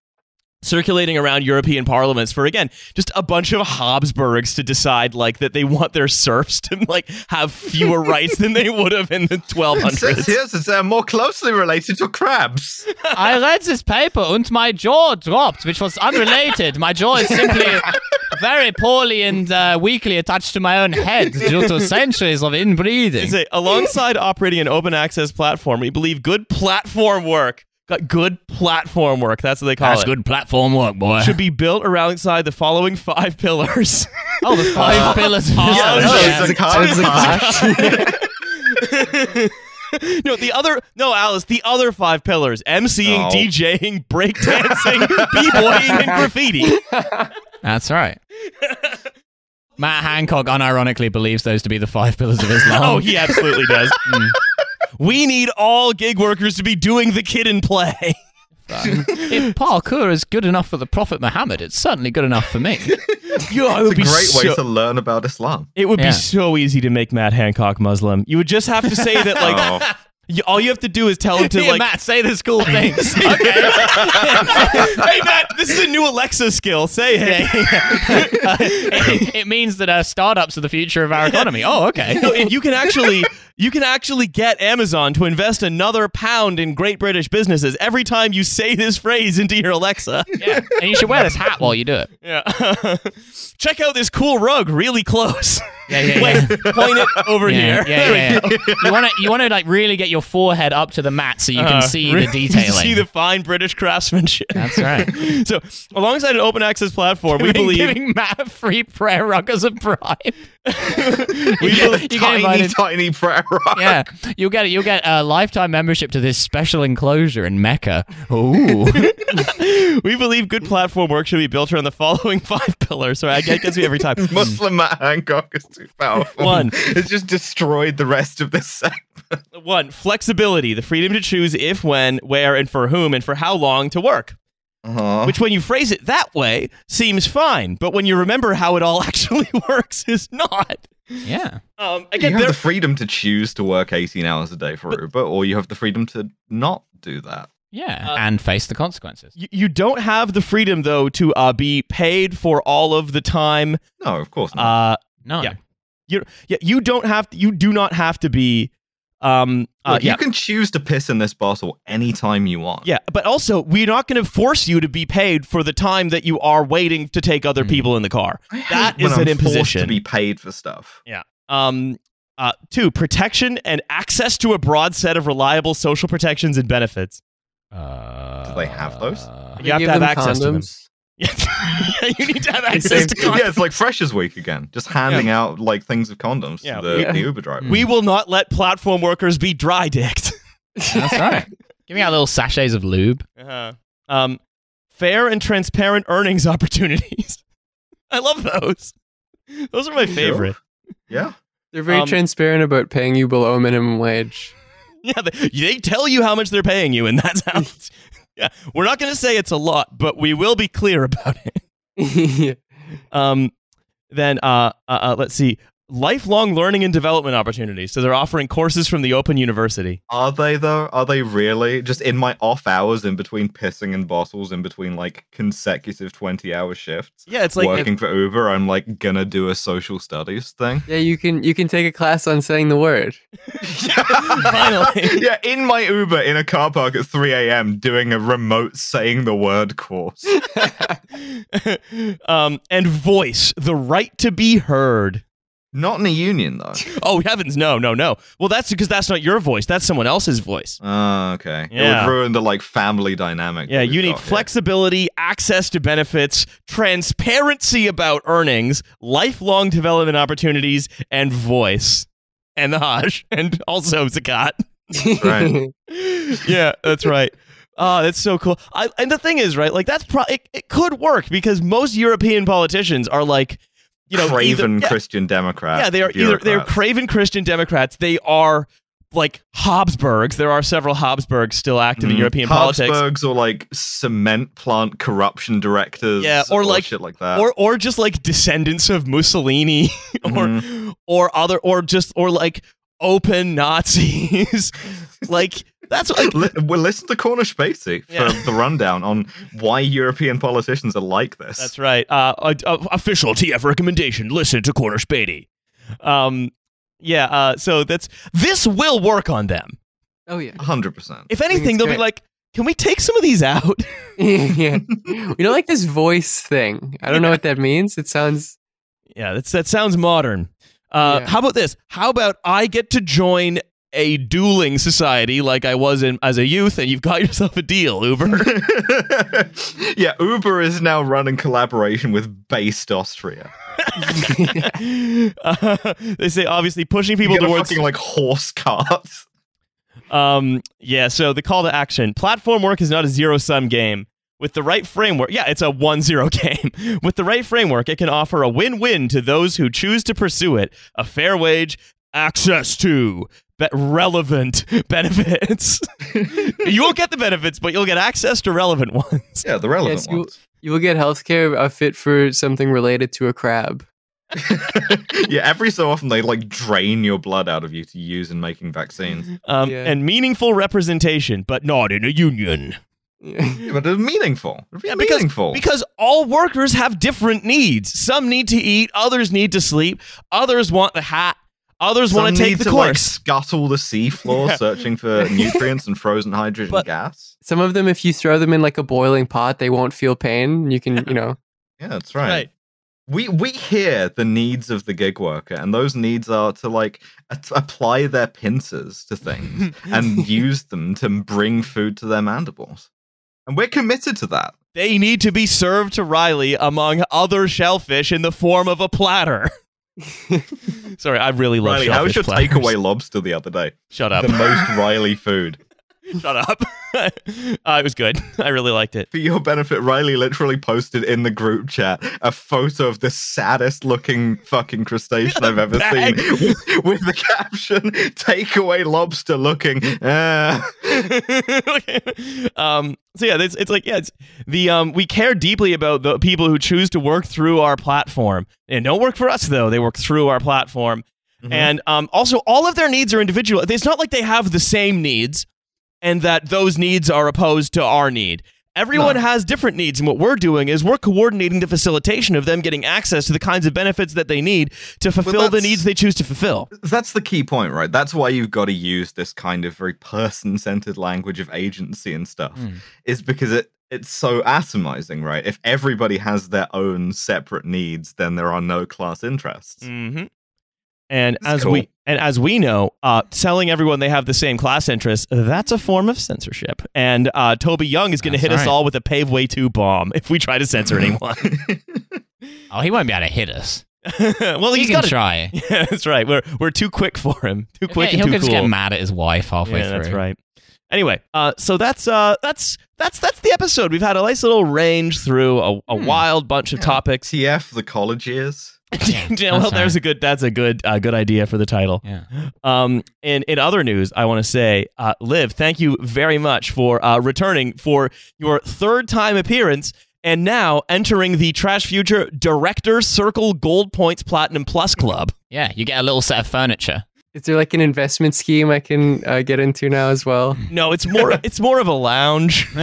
circulating around European parliaments for again just a bunch of Habsburgs to decide like that they want their serfs to like have fewer rights than they would have in the It says 1200s. here that they're more closely related to crabs. I read this paper and my jaw dropped, which was unrelated. My jaw is simply very poorly and uh, weakly attached to my own head due to centuries of inbreeding. say alongside operating an open access platform, we believe good platform work. Got good platform work. That's what they call That's it. good platform work, boy. Should be built around alongside the following five pillars. oh, the five pillars of Oh, Yeah, no, no, it's a kind It's a clash. no, the other no, Alice. The other five pillars: MCing, Oh. DJing, breakdancing, b-boying, and graffiti. That's right. Matt Hancock unironically believes those to be the five pillars of Islam. Oh, he absolutely does. Mm. We need all gig workers to be doing the kid and play. if parkour is good enough for the Prophet Muhammad, it's certainly good enough for me. Yo, it It's would a be great way to learn about Islam. It would Yeah. be so easy to make Matt Hancock Muslim. You would just have to say that, like, Oh. you, all you have to do is tell him to, like, Matt, say this cool thing. hey, Matt, this is a new Alexa skill. Say it. it, it means that uh, startups are the future of our economy. Oh, okay. No, you can actually you can actually get Amazon to invest another pound in great British businesses every time you say this phrase into your Alexa. Yeah, and you should wear this hat while you do it. Yeah. Check out this cool rug really close. Yeah, yeah, Wait, point it over here. yeah, yeah, yeah. You want to, you want to like really get your forehead up to the mat so you can Uh, see really the detailing. see the fine British craftsmanship. That's right. So, alongside an open access platform, we believe giving Matt free prayer rug as a bribe. We You get- you tiny, tiny prayer rug. Yeah, you'll get you'll get a lifetime membership to this special enclosure in Mecca. Ooh, we believe good platform work should be built around the following five pillars. Sorry, I get gets me every time. Muslim Matt Hancock is too powerful. One. It's just destroyed the rest of this segment. One, flexibility, the freedom to choose if, when, where, and for whom, and for how long to work. Uh-huh. Which, when you phrase it that way, seems fine. But when you remember how it all actually works, is not. yeah. Um, you again, have there, the freedom to choose to work 18 hours a day for Uber, or you have the freedom to not do that. Yeah, Uh, and face the consequences. you, you don't have the freedom, though, to uh, be paid for all of the time. No, of course not. Uh, No. Yeah. you, yeah, you don't have. You do not have to be. Um, uh, Look, yeah, You can choose to piss in this bottle anytime you want. Yeah, but also we're not going to force you to be paid for the time that you are waiting to take other Mhm. people in the car. I hate That when is I'm an imposition. to be paid for stuff. Yeah. Um, uh, two, protection and access to a broad set of reliable social protections and benefits. Uh, Do they have those? You have to have them access to them. Condoms. Yeah, you need to have access to condoms. yeah, it's like Freshers Week again, just handing out like things of condoms Yeah, to the, we- the Uber driver. We will not let platform workers be dry dicked. That's right. Give me out little sachets of lube. Uh-huh. Um, fair and transparent earnings opportunities. I love those. Those are my Sure. favorite. Yeah, They're very Um, transparent about paying you below minimum wage. Yeah, they, they tell you how much they're paying you, and that's how. Yeah, we're not going to say it's a lot, but we will be clear about it. Um, then uh, uh, uh, let's see, lifelong learning and development opportunities. So they're offering courses from the Open University. are they though? Are they really? Just in my off hours, in between pissing and bottles, in between like consecutive twenty-hour shifts, Yeah, it's like working for Uber, I'm like gonna do a social studies thing. yeah, you can you can take a class on saying the word. Finally. yeah, in my Uber in a car park at 3 a.m. doing a remote saying the word course. um, and voice the right to be heard. Not in a union though. Oh heavens, no, no, no. Well, that's because that's not your voice. That's someone else's voice. Oh, okay. It would ruin the like family dynamic. Yeah, you need got here. flexibility, access to benefits, transparency about earnings, lifelong development opportunities, and voice. And the Hajj, and also Zakat. Right. yeah, that's right. Oh, that's so cool. I, and the thing is, right? Like that's pro- it, it could work because most European politicians are like, you know, Craven either, yeah, Christian Democrat. yeah, they are either they're craven Christian Democrats. They are like Habsburgs. There are several Habsburgs still active in Mhm. European politics. Habsburgs or like cement plant corruption directors. Yeah, or like- shit like that. or or just like descendants of Mussolini or Mm-hmm. or other or just or like open Nazis. like that's what, Li- well, listen to Cornish Spacey for Yeah. the rundown on why European politicians are like this. that's right. Uh, uh, uh, official TF recommendation. Listen to Cornish Beatty. Um, yeah. Uh, so that's this will work on them. oh yeah. hundred percent. If anything, they'll be like, "Can we take some of these out?" yeah. You know, like this voice thing. I don't know what that means. It sounds. yeah, that's that sounds modern. Uh, Yeah. How about this? How about I get to join a dueling society like I was in as a youth, and you've got yourself a deal, Uber. yeah, Uber is now running collaboration with Based Austria. Uh, they say obviously pushing people You get a towards fucking like horse carts. um yeah so the call to action platform work is not a zero sum game with the right framework yeah it's a 1-0 game with the right framework it can offer a win-win to those who choose to pursue it a fair wage access to be- relevant benefits you won't get the benefits but you'll get access to relevant ones Yeah, the relevant Yes, you, ones. you will get healthcare uh, fit for something related to a crab. yeah, every so often they like drain your blood out of you to use in making vaccines. um, Yeah. and meaningful representation but not in a union Yeah. Yeah, but it's meaningful. It'd be Yeah, because- meaningful. Because all workers have different needs. Some need to eat, others need to sleep, others want the hat, others Some want to take need the to like scuttle the seafloor Yeah. searching for nutrients and frozen hydrogen But- gas. Some of them, if you throw them in like a boiling pot, they won't feel pain. You can, you know. Yeah, that's right. right. We we hear the needs of the gig worker, and those needs are to like a- apply their pincers to things and use them to bring food to their mandibles. And we're committed to that. They need to be served to Riley among other shellfish in the form of a platter. Sorry, I really love Riley, how was your takeaway lobster the other day? Shut up. The most Riley food. Shut up. uh, it was good. I really liked it. For your benefit, Riley literally posted in the group chat a photo of the saddest looking fucking crustacean I've ever seen with, with the caption, takeaway lobster looking. ah." um so yeah it's, it's like yeah it's the um we care deeply about the people who choose to work through our platform and don't work for us though they work through our platform Mhm. and um also all of their needs are individual it's not like they have the same needs and that those needs are opposed to our need everyone No. has different needs and what we're doing is we're coordinating the facilitation of them getting access to the kinds of benefits that they need to fulfill the needs they choose to fulfill That's the key point, right? That's why you've got to use this kind of very person centered language of agency and stuff, Mm. is because it it's so atomizing, right? If everybody has their own separate needs, then there are no class interests. Mm-hmm. And That's as we and as we know, uh, telling everyone they have the same class interests that's a form of censorship. And uh, Toby Young is going to That's hit us all with a Paveway two bomb if we try to censor anyone. Oh, he won't be able to hit us. well, He he's can got to. try. Yeah, that's right. We're we're too quick for him. Too quick He'll and too just cool. get mad at his wife halfway yeah, through. that's right. Anyway, uh, so that's uh, that's that's that's the episode. We've had a nice little range through a, a Hmm. wild bunch of Yeah. topics. TF, the college years. yeah, well, that's there's a good that's a good uh, good idea for the title. Yeah. Um, in in other news, I want to say, uh, Liv, thank you very much for uh, returning for your third time appearance, and now entering the Trash Future Director Circle Gold Points Platinum Plus Club. Yeah, you get a little set of furniture. Is there like an investment scheme I can uh, get into now as well? No, it's more it's more of a lounge.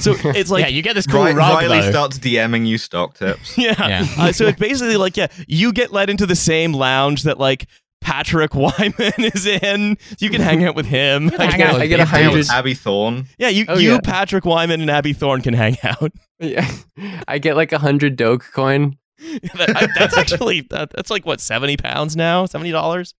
So it's like yeah, you get this cool Ri- rug Riley starts DMing you stock tips. Yeah. Yeah. Uh, so it's basically like, yeah, you get led into the same lounge that like Patrick Wyman is in. You can hang out with him. can hang out I with get a. Hang out hundred. with Abby Thorn. Yeah, you, Oh, you yeah. Patrick Wyman, and Abby Thorn can hang out. Yeah, I get like a hundred Dogecoin That- I- that's actually that, that's like what seventy pounds now, seventy dollars.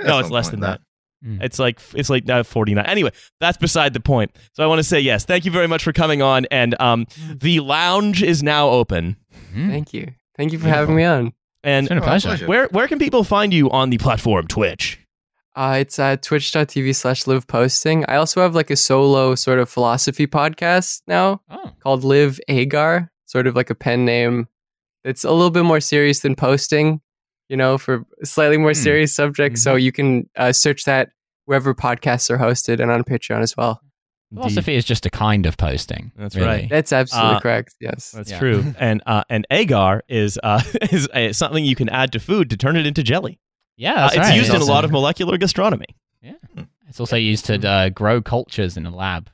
Yeah, no, it's less like than that. Mm. It's like it's like now forty nine. Anyway, that's beside the point. So I want to say yes, thank you very much for coming on, and um, the lounge is now open. Mm. Thank you. Thank you for having me on. And It's been a Oh, pleasure. pleasure. where where can people find you on the platform Twitch? Uh, it's uh, twitch.tv slash live posting. I also have like a solo sort of philosophy podcast now Oh. called Liv Agar, sort of like a pen name. It's a little bit more serious than posting, you know, for slightly more Hmm. serious subjects. So you can uh, search that wherever podcasts are hosted and on Patreon as well. Philosophy is just a kind of posting. That's really. right. That's absolutely Uh, correct. Yes. That's Yeah. true. And uh, and agar is uh, is uh, something you can add to food to turn it into jelly. Yeah, Uh, that's it's right. used in a lot of molecular gastronomy. Yeah, it's also used to uh, grow cultures in a lab.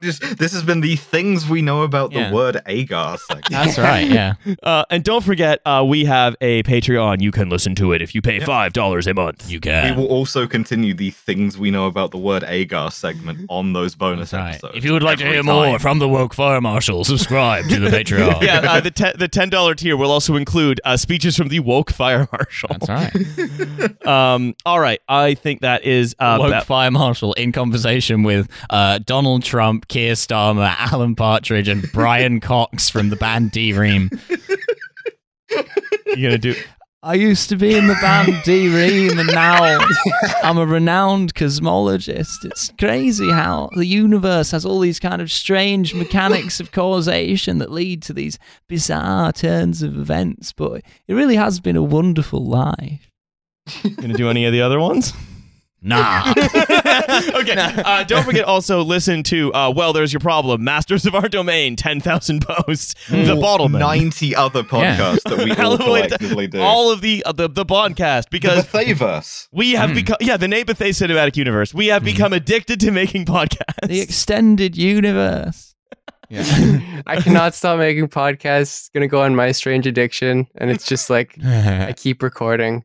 Just this has been the things we know about Yeah. the word agar segment. That's right. Yeah. Uh, and don't forget, uh, we have a Patreon. You can listen to it if you pay Yep. five dollars a month. You can. We will also continue the things we know about the word agar segment on those bonus right. episodes. If you would like to hear time. more from the woke fire marshal, subscribe to the Patreon. yeah, uh, the te- the ten dollar tier will also include uh, speeches from the woke fire marshal. That's right. Um, all right, I think that is uh, woke about- fire marshal in conversation with uh, Donald Trump, Keir Starmer, Alan Partridge, and Brian Cox from the band D:Ream. You're gonna do. I used to be in the band D:Ream, and now I'm a renowned cosmologist. It's crazy how the universe has all these kind of strange mechanics of causation that lead to these bizarre turns of events. But it really has been a wonderful life. Gonna do any of the other ones? Nah. okay. Uh, don't forget also listen to uh, well, there's your problem. Masters of our domain, ten thousand posts. the Or Bottleman. 90 other podcasts that we all collectively do. all of the uh, the the podcast the because Bethaverse. we have become yeah the Nabathe cinematic universe. We have become addicted to making podcasts. the extended universe. Yeah. I cannot stop making podcasts. It's Gonna go on my strange addiction, and it's just like I keep recording.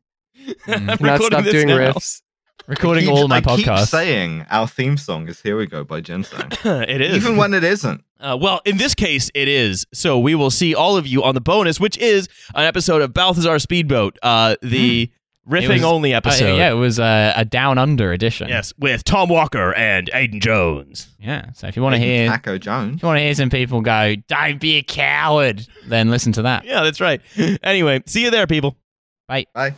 Cannot Recording stop doing now. riffs. Recording keep- all my I keep podcasts. saying our theme song is "Here We Go" by Ginseng, it is. even when it isn't. Uh, well, in this case, it is. So we will see all of you on the bonus, which is an episode of Balthazar Speedboat, uh, the riffing was- only Uh, episode. yeah, it was a, a down under edition. Yes, with Tom Walker and Aiden Jones. Yeah. So if you want to hear, if Taco Jones. you want to hear some people go, "Don't be a coward," then listen to that. Yeah, that's right. Anyway, see you there, people. Bye. Bye.